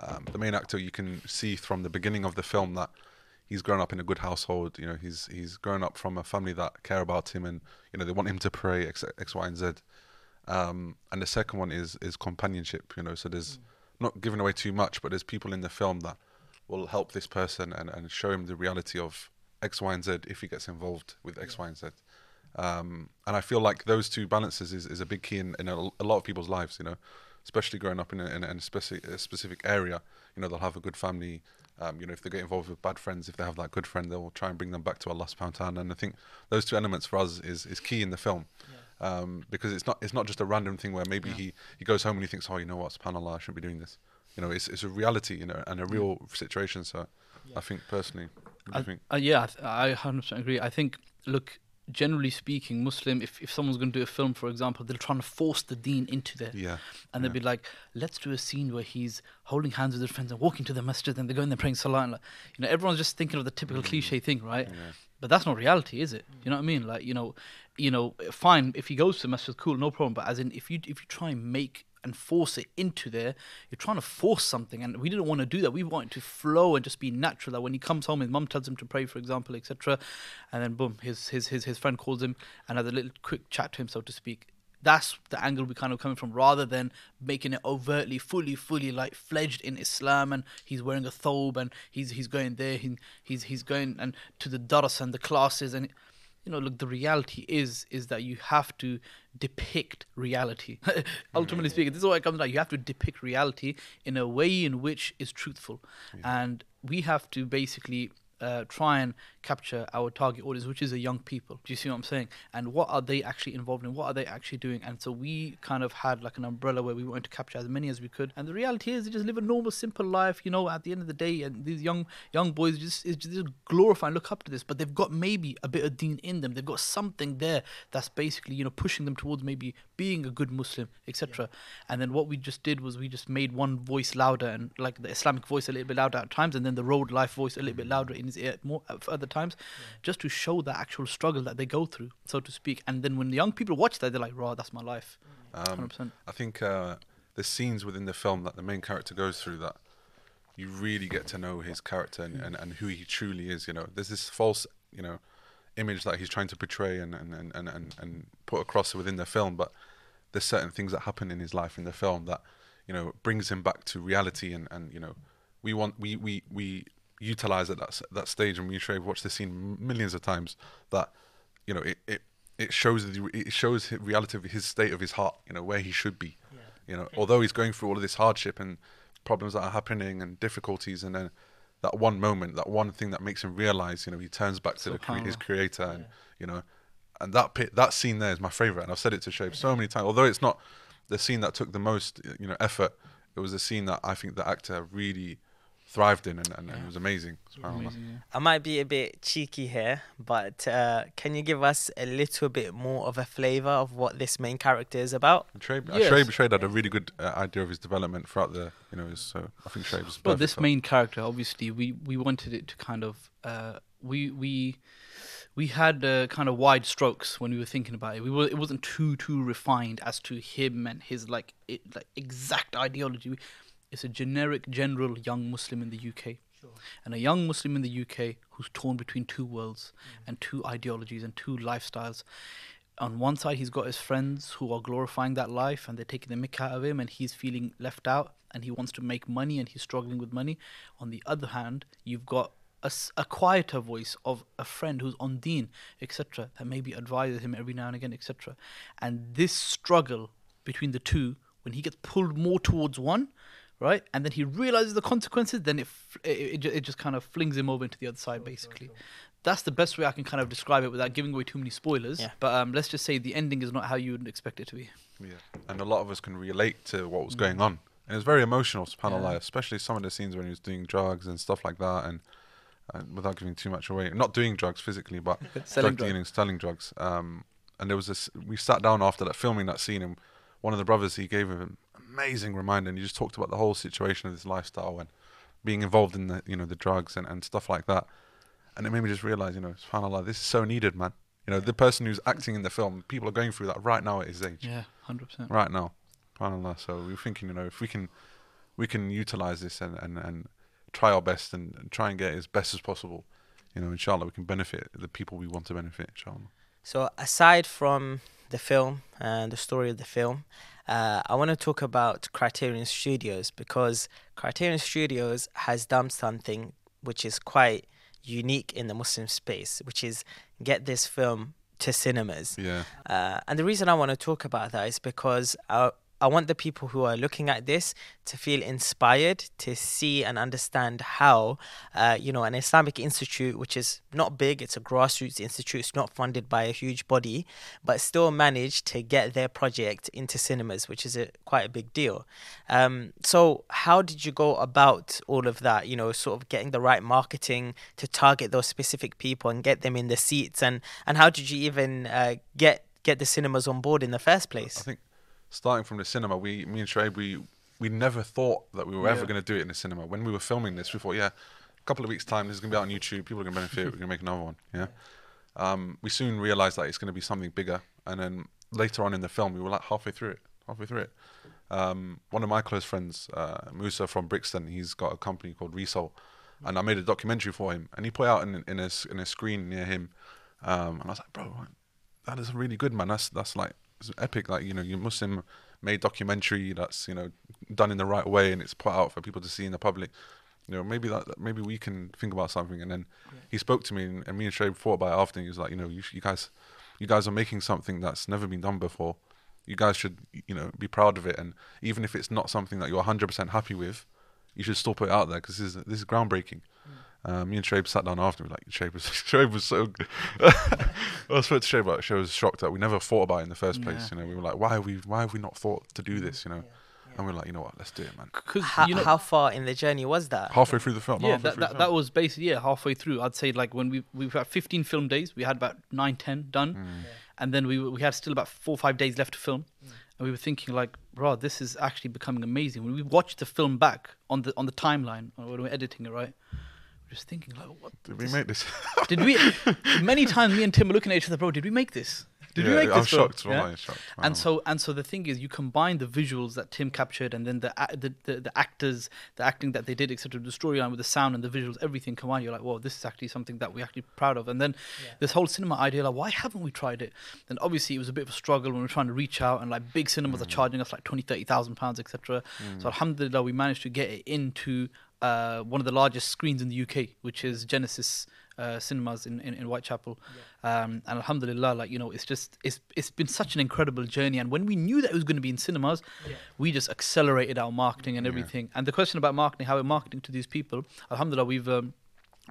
Um, the main actor you can see from the beginning of the film that he's grown up in a good household. You know, he's he's grown up from a family that care about him and you know they want him to pray X, X Y, and Z. Um, and the second one is is companionship. You know, so there's not giving away too much, but there's people in the film that will help this person and, and show him the reality of X, Y, and Z if he gets involved with X, Y, and Z. Um, and I feel like those two balances is, is a big key in, in a, a lot of people's lives, you know, especially growing up in a, in a, specific, a specific area. You know, they'll have a good family. Um, you know, if they get involved with bad friends, if they have that good friend, they'll try and bring them back to Allah subhanahu wa ta'ala. And I think those two elements for us is, is key in the film. Um, because it's not it's not just a random thing where maybe he, he goes home and he thinks, oh, you know what, subhanAllah, I shouldn't be doing this. You know, it's it's a reality, you know, and a real situation. So I think personally, what do I, you think? uh, yeah, I, th- I 100% agree. I think, look, generally speaking, Muslim, if, if someone's going to do a film, for example, they're trying to force the deen into there. Yeah. And they'll be like, let's do a scene where he's holding hands with his friends and walking to the masjid and they're going there praying salah. And like, you know, everyone's just thinking of the typical cliche thing, right? Mm. Yeah. But that's not reality, is it? You know what I mean? Like, you know, you know, fine if he goes to the masjid, cool, no problem. But as in, if you if you try and make and force it into there. You're trying to force something, and we didn't want to do that. We wanted to flow and just be natural. That when he comes home, his mum tells him to pray, for example, etc., and then boom, his his his his friend calls him and has a little quick chat to him, so to speak. That's the angle we kind of coming from, rather than making it overtly, fully, fully like fledged in Islam, and he's wearing a thobe, and he's he's going there, he, he's he's going and to the daras and the classes, and you know, look, the reality is is that you have to depict reality. <laughs> Ultimately speaking, this is what it comes down. You have to depict reality in a way in which is truthful, and we have to basically uh, try and capture our target audience, which is a young people. Do you see what I'm saying? And what are they actually involved in? What are they actually doing? And so we kind of had like an umbrella where we wanted to capture as many as we could. And the reality is, they just live a normal, simple life. You know, at the end of the day, and these young young boys just is just glorify and look up to this. But they've got maybe a bit of deen in them. They've got something there that's basically you know pushing them towards maybe being a good Muslim, etc. And then what we just did was we just made one voice louder and like the Islamic voice a little bit louder at times, and then the road life voice a little bit louder in his ear more at other times, just to show the actual struggle that they go through, so to speak. And then when the young people watch that, they're like, "Raw, that's my life." Um, 100%. I think uh, the scenes within the film that the main character goes through that you really get to know his character and, and, and who he truly is. You know, there's this false, you know, image that he's trying to portray and, and, and, and, and, and put across within the film, but there's certain things that happen in his life in the film that, you know, brings him back to reality and, and you know, we want we, we, we utilize at that that stage and we sure have watched this scene millions of times that you know it, it it shows the it shows reality of his state of his heart you know where he should be. You know although he's going through all of this hardship and problems that are happening and difficulties and then that one moment that one thing that makes him realize you know he turns back to the, his creator and you know and that pit, that scene there is my favorite and I've said it to Shoaib so many times although it's not the scene that took the most you know effort it was a scene that I think the actor really thrived in and, and, and it was amazing, Amazing, yeah. I might be a bit cheeky here, but uh, can you give us a little bit more of a flavor of what this main character is about? And Shoaib, uh, Yes. Shoaib, Shoaib had a really good uh, idea of his development throughout the, you know, his, so I think Shoaib was But perfect this for- main character, obviously, we we wanted it to kind of uh, we we we had uh, kind of wide strokes when we were thinking about it. We were it wasn't too too refined as to him and his like it, like exact ideology. It's a generic, general young Muslim in the UK, and a young Muslim in the UK who's torn between two worlds mm. and two ideologies and two lifestyles. On one side, he's got his friends who are glorifying that life and they're taking the mick out of him, and he's feeling left out and he wants to make money and he's struggling with money. On the other hand, you've got a quieter voice of a friend who's on deen, etc., that maybe advises him every now and again, etc. And this struggle between the two, when he gets pulled more towards one, right, and then he realizes the consequences, then it it, it, just kind of flings him over into the other side, basically. That's the best way I can kind of describe it without giving away too many spoilers. Yeah. But um, let's just say the ending is not how you would expect it to be. Yeah. And a lot of us can relate to what was going on. And it was very emotional, subhanAllah, Mm. Yeah. especially some of the scenes when he was doing drugs and stuff like that. And, and without giving too much away, not doing drugs physically, but <laughs> Selling drug drugs. dealing, selling drugs. Um, and there was this, we sat down after that, filming that scene, and one of the brothers, he gave him an amazing reminder, and he just talked about the whole situation of his lifestyle and being involved in the, you know, the drugs and, and stuff like that. And it made me just realize, you know, subhanAllah, this is so needed, man. You know, the person who's acting in the film, people are going through that right now at his age Yeah, hundred percent. right now. Subhanallah. So we are thinking, you know, if we can, we can utilize this and and, and try our best and, and try and get it as best as possible. You know, inshallah, we can benefit the people we want to benefit. Inshallah. So, aside from the film and the story of the film, uh, I want to talk about Criterion Studios because Criterion Studios has done something which is quite unique in the Muslim space, which is get this film to cinemas. Yeah. Uh, and the reason I want to talk about that is because I, I want the people who are looking at this to feel inspired to see and understand how, uh, you know, an Islamic institute, which is not big, it's a grassroots institute, it's not funded by a huge body, but still managed to get their project into cinemas, which is a, quite a big deal. Um, so, how did you go about all of that? You know, sort of getting the right marketing to target those specific people and get them in the seats, and and how did you even uh, get get the cinemas on board in the first I place? think starting from the cinema, we, me and Shoaib, we we never thought that we were ever Yeah. going to do it in the cinema. When we were filming this, we thought, yeah, a couple of weeks time, this is going to be out on YouTube. People are going to benefit. We're going to make another one. Yeah. Um, we soon realized that it's going to be something bigger, and then later on in the film, we were like halfway through it, halfway through it, Um, one of my close friends, uh, Musa from Brixton, he's got a company called Result, and I made a documentary for him, and he put out in in a in a screen near him, um, and I was like, bro, that is really good, man. That's that's like epic. Like you know, your Muslim made documentary that's you know done in the right way, and it's put out for people to see in the public. You know, maybe that maybe we can think about something. And then he spoke to me, and, and me and Shay thought about it after. And he was like, you know, you, you guys, you guys are making something that's never been done before. You guys should, you know, be proud of it. And even if it's not something that you're 100% happy with, you should still put it out there because this is this is groundbreaking. Um, me and Shoaib sat down after, We like Shoaib was <laughs> Shoaib was so. good. <laughs> I spoke to Shoaib, but Shoaib was shocked that we never thought about it in the first place. Yeah. You know, we were like, why have we why have we not thought to do this? You know, and we are like, you know what, let's do it, man. Because How, you know, how far in the journey was that? Halfway through the film, yeah, that, that, the that was basically yeah halfway through. I'd say like when we we've had 15 film days, we had about nine, ten done, Mm. and then we we had still about four or five days left to film, and we were thinking like, bro, this is actually becoming amazing. When we watched the film back on the on the timeline uh, when we were editing it, right, we're just thinking like, what Did we make this? <laughs> did we? many times, me and Tim were looking at each other, bro. Did we make this? Did we make this? I'm bro?" shocked. Yeah? wallahi, shocked. And so and so the thing is, you combine the visuals that Tim captured, and then the the, the, the actors, the acting that they did, etc. The storyline with the sound and the visuals, everything combined. You're like, whoa, this is actually something that we're actually proud of. And then this whole cinema idea, like, why haven't we tried it? Then obviously it was a bit of a struggle when we are trying to reach out, and like big cinemas are mm. charging us like twenty, thirty thousand pounds, etc. So mm. alhamdulillah, we managed to get it into uh, one of the largest screens in the UK, which is Genesis uh, cinemas in, in, in Whitechapel. Um, and alhamdulillah, like you know, it's just it's it's been such an incredible journey. And when we knew that it was going to be in cinemas, we just accelerated our marketing and Yeah. everything. And the question about marketing, how we're marketing to these people, alhamdulillah, we've um,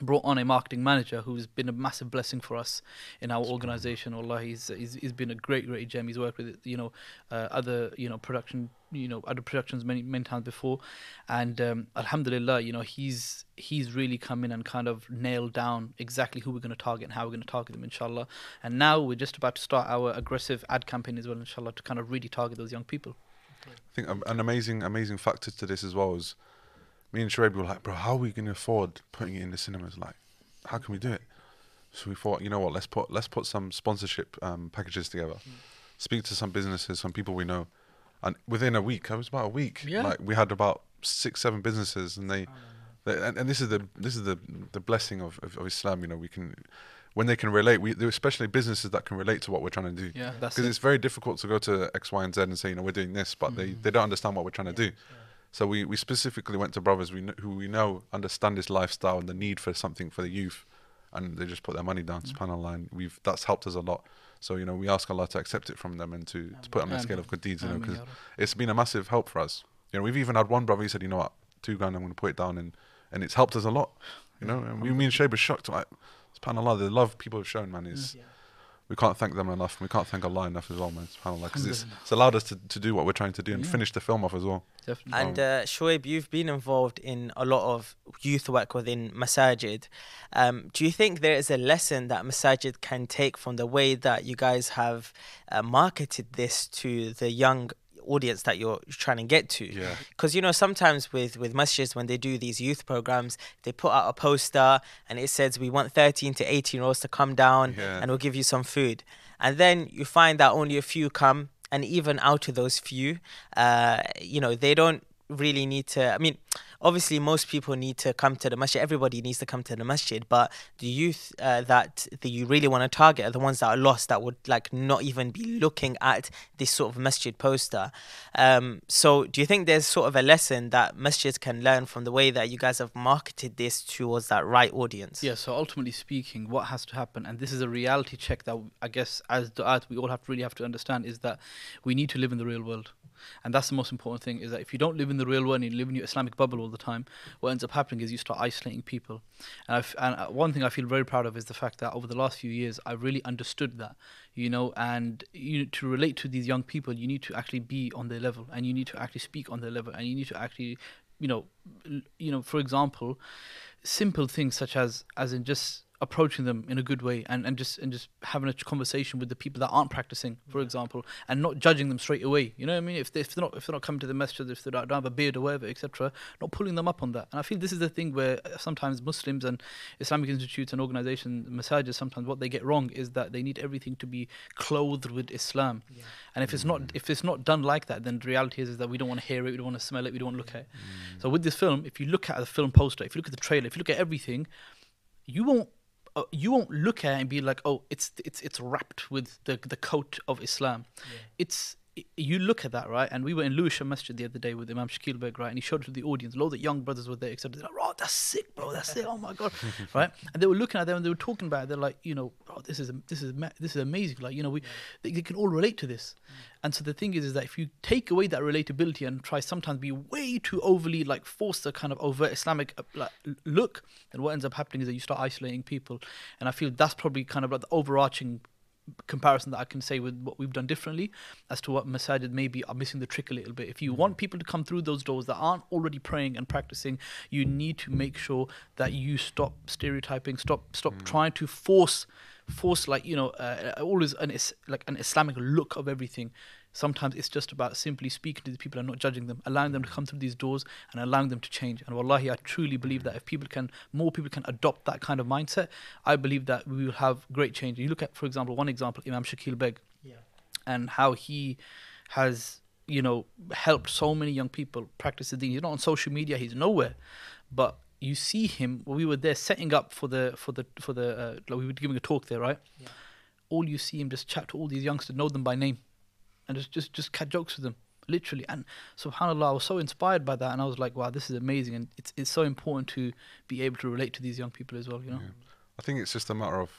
brought on a marketing manager who's been a massive blessing for us in our organization. Allah, he's, he's he's been a great great gem. He's worked with you know uh, other you know production you know other productions many many times before, and um, alhamdulillah, you know he's he's really come in and kind of nailed down exactly who we're going to target and how we're going to target them, inshallah. And now we're just about to start our aggressive ad campaign as well, inshallah, to kind of really target those young people. I think um, an amazing, amazing factor to this as well is me and Shoaib were like, bro, how are we going to afford putting it in the cinemas? Like, how can we do it? So we thought, you know what, let's put let's put some sponsorship um, packages together. Speak to some businesses, some people we know, and within a week, it was about a week. Yeah. Like we had about six, seven businesses, and they, they and, and this is the this is the the blessing of, of, of Islam. You know, we can when they can relate. We especially businesses that can relate to what we're trying to do Yeah, that's because it. it's very difficult to go to X, Y, and Z and say, you know, we're doing this, but they, they don't understand what we're trying to do. So we, we specifically went to brothers we kn- who we know understand this lifestyle and the need for something for the youth, and they just put their money down. Subhanallah, and we've that's helped us a lot. So you know, we ask Allah to accept it from them and to, to put on the scale of good deeds. You know, because it's been a massive help for us. You know, we've even had one brother. He said, you know what, two grand, I'm going to put it down, and and it's helped us a lot. You know, and we, me and Shoaib were shocked. Like, Subhanallah, the love people have shown, man, is we can't thank them enough. We can't thank Allah enough as well, man. Subhanallah, because it's, it's allowed us to, to do what we're trying to do and Yeah. finish the film off as well. Definitely. And uh, Shoaib, you've been involved in a lot of youth work within Masajid. Um, do you think there is a lesson that Masajid can take from the way that you guys have uh, marketed this to the young audience that you're trying to get to? Yeah. Because you know sometimes with with masjids when they do these youth programs, they put out a poster and it says we want 13 to 18 year olds to come down Yeah. and we'll give you some food, and then you find that only a few come, and even out of those few, uh, you know they don't really need to. I mean, obviously most people need to come to the masjid. Everybody needs to come to the masjid, but the youth uh, that that you really want to target are the ones that are lost that would like not even be looking at this sort of masjid poster. Um, so, do you think there's sort of a lesson that masjids can learn from the way that you guys have marketed this towards that right audience? Yeah, so ultimately speaking, what has to happen, and this is a reality check that I guess as du'at we all have to really have to understand is that we need to live in the real world. And that's the most important thing is that if you don't live in the real world and you live in your Islamic bubble all the time, what ends up happening is you start isolating people. And, I've, and uh, one thing I feel very proud of is the fact that over the last few years, I've really understood that, you know, and you to relate to these young people, you need to actually be on their level and you need to actually speak on their level and you need to actually, you know, you know, for example, simple things such as as in just approaching them in a good way and, and just and just having a conversation with the people that aren't practicing, for example, and not judging them straight away. You know what I mean? If, they, if they're not if they're not coming to the masjid, if they don't, don't have a beard or whatever, etc., not pulling them up on that. And I feel this is the thing where uh, sometimes Muslims and Islamic institutes and organizations, masajid, sometimes what they get wrong is that they need everything to be clothed with Islam. Yeah. And if it's not mm. if it's not done like that, then the reality is, is that we don't want to hear it, we don't want to smell it, we don't want to look at it. Mm. So with this film, if you look at the film poster, if you look at the trailer, if you look at everything, you won't uh, you won't look at it and be like, oh, it's it's it's wrapped with the the coat of Islam. It's you look at that right, and we were in Lewisham Masjid the other day with Imam Shakeel Begg, right, and he showed it to the audience. Loads of young brothers were there, except they're like, oh, that's sick, bro, that's sick. Oh my god, <laughs> right? And they were looking at them and they were talking about it. They're like, you know, oh, this is this is this is amazing. Like, you know, we they, they can all relate to this. And so the thing is, is that if you take away that relatability and try sometimes be way too overly like force the kind of overt Islamic uh, like, look, then what ends up happening is that you start isolating people. And I feel that's probably kind of like the overarching comparison that I can say with what we've done differently as to what masajid maybe are missing the trick a little bit. If you want people to come through those doors that aren't already praying and practicing, you need to make sure that you stop stereotyping, stop stop trying to force force like you know uh, always an is like an Islamic look of everything. Sometimes it's just about simply speaking to the people and not judging them, allowing them to come through these doors and allowing them to change. And wallahi, I truly believe that if people can, more people can adopt that kind of mindset, I believe that we will have great change. You look at, for example, one example, Imam Shakeel Begg, Yeah. and how he has you know helped so many young people practice the deen. He's not on social media. He's nowhere, but you see him. We were there setting up for the for the for the uh, like we were giving a talk there, right? Yeah. All you see him just chat to all these youngsters, know them by name, and just just just catch jokes with them. Literally, and Subhanallah, I was so inspired by that, and I was like, "Wow, this is amazing!" And it's it's so important to be able to relate to these young people as well. You know, Yeah. I think it's just a matter of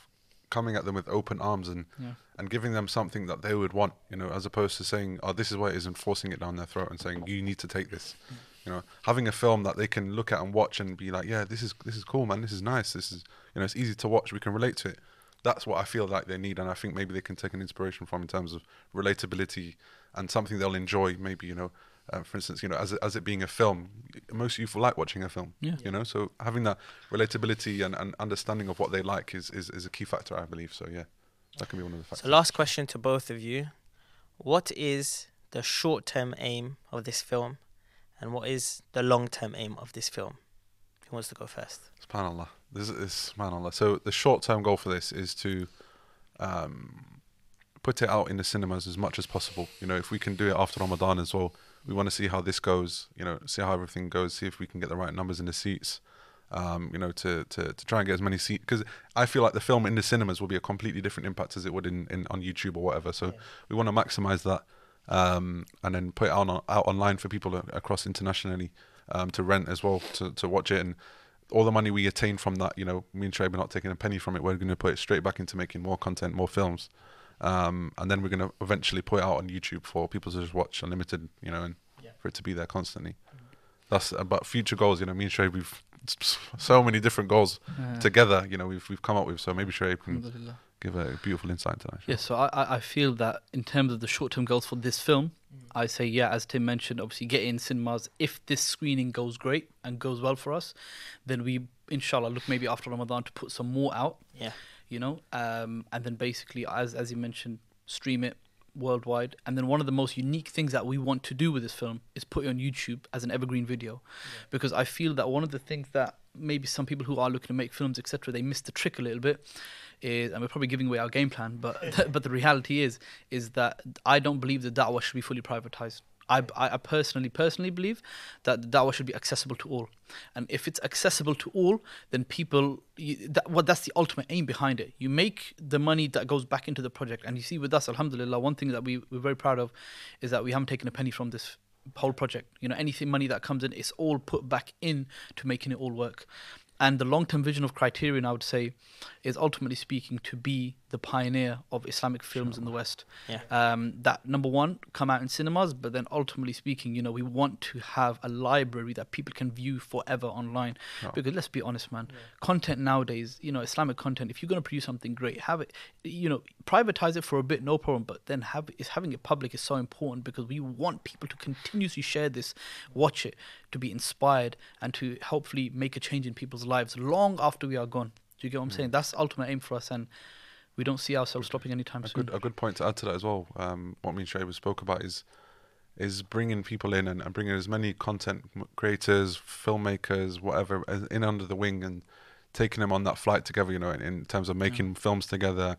coming at them with open arms and Yeah. and giving them something that they would want, you know, as opposed to saying, "Oh, this is what it is," and forcing it down their throat and saying, "You need to take this." You know, having a film that they can look at and watch and be like, "Yeah, this is this is cool, man. This is nice. This is you know, it's easy to watch. We can relate to it." That's what I feel like they need, and I think maybe they can take an inspiration from in terms of relatability and something they'll enjoy. Maybe you know, uh, for instance, you know, as it, as it being a film, most youth will like watching a film. Yeah. You know, so having that relatability and, and understanding of what they like is, is, is a key factor, I believe. So yeah, that can be one of the factors. So, last question to both of you: What is the short-term aim of this film, and what is the long-term aim of this film? Who wants to go first? Subhanallah. This is subhanallah. So the short term goal for this is to um, put it out in the cinemas as much as possible. You know, if we can do it after Ramadan as well, we want to see how this goes. You know, see how everything goes. See if we can get the right numbers in the seats. Um, you know, to, to, to try and get as many seats because I feel like the film in the cinemas will be a completely different impact as it would in, in on YouTube or whatever. So we want to maximize that um, and then put it on out online for people across internationally um, to rent as well to, to watch it and all the money we attain from that, you know, me and Trey, we're not taking a penny from it. We're going to put it straight back into making more content, more films, um, and then we're going to eventually put it out on YouTube for people to just watch unlimited, you know, and Yeah. for it to be there constantly. That's about future goals. You know, me and Trey, we've <laughs> so many different goals Yeah. together. You know, we've we've come up with. So maybe Trey can. Give a beautiful insight to that. Yeah, so I, I I feel that in terms of the short term goals for this film, I say yeah, as Tim mentioned, obviously get in cinemas. If this screening goes great and goes well for us, then we inshallah look maybe after Ramadan to put some more out. Yeah. You know, um, and then basically as as you mentioned, stream it worldwide. And then one of the most unique things that we want to do with this film is put it on YouTube as an evergreen video, because I feel that one of the things that maybe some people who are looking to make films etc. they miss the trick a little bit is, and we're probably giving away our game plan, but <laughs> <laughs> but the reality is, is that I don't believe the da'wah should be fully privatized. I, I personally personally believe that the da'wah should be accessible to all, and if it's accessible to all, then people you, that well, that's the ultimate aim behind it. You make the money that goes back into the project, and you see with us, Alhamdulillah, one thing that we we're very proud of is that we haven't taken a penny from this whole project. You know, anything money that comes in, it's all put back in to making it all work. And the long-term vision of Criterion, I would say, is ultimately speaking to be the pioneer of Islamic films in the West. Yeah. Um, that number one come out in cinemas, but then ultimately speaking, you know, we want to have a library that people can view forever online. Sure. Because let's be honest, man, content nowadays, you know, Islamic content. If you're going to produce something great, have it, you know, privatize it for a bit, no problem. But then have is having it public is so important because we want people to continuously share this, watch it, to be inspired, and to hopefully make a change in people's lives long after we are gone. Do you get what I'm Mm. saying? That's the ultimate aim for us, and we don't see ourselves stopping anytime a soon. good a good point to add to that as well. Um, what me and spoke about is is bringing people in and, and bringing as many content creators, filmmakers, whatever, in under the wing and taking them on that flight together. You know, in, in terms of making films together.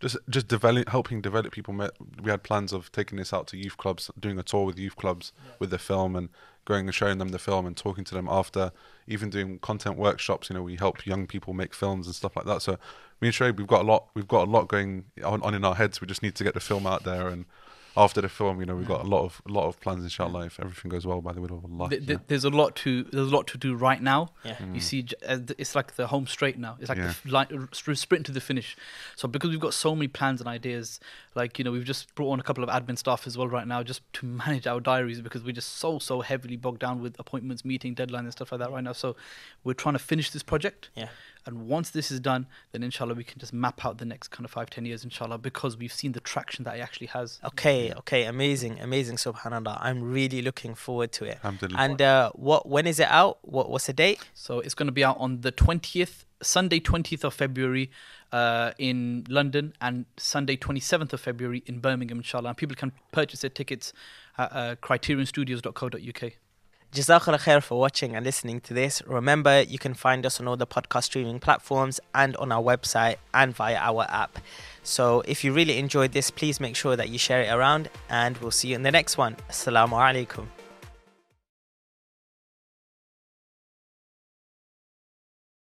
Just, just develop, helping develop people. We had plans of taking this out to youth clubs, doing a tour with youth clubs with the film, and going and showing them the film and talking to them after. Even doing content workshops. You know, we help young people make films and stuff like that. So me and Shoaib, we've got a lot. We've got a lot going on, on in our heads. We just need to get the film out there, and after the film, you know, we've got a lot of a lot of plans. Inshallah, if everything goes well by the will of Allah. Th- yeah. there's a lot to there's a lot to do right now. Yeah. Mm. You see, j- uh, th- it's like the home straight now. It's like Yeah. the f- line, sprint to the finish. So because we've got so many plans and ideas, like you know, we've just brought on a couple of admin staff as well right now, just to <laughs> manage our diaries because we're just so so heavily bogged down with appointments, meeting deadlines, and stuff like that right now. So we're trying to finish this project. Yeah. And once this is done, then inshallah we can just map out the next kind of five ten years, inshallah, because we've seen the traction that it actually has. Okay, okay, amazing, amazing, subhanallah. I'm really looking forward to it. Alhamdulillah. And uh, what when is it out? What what's the date? So it's going to be out on the 20th, Sunday 20th of February uh, in London and Sunday 27th of February in Birmingham, inshallah. And people can purchase their tickets at uh, criterionstudios.co.uk. Jazakallah khair for watching and listening to this. Remember, you can find us on all the podcast streaming platforms and on our website and via our app. So if you really enjoyed this, please make sure that you share it around and we'll see you in the next one. Assalamu alaikum.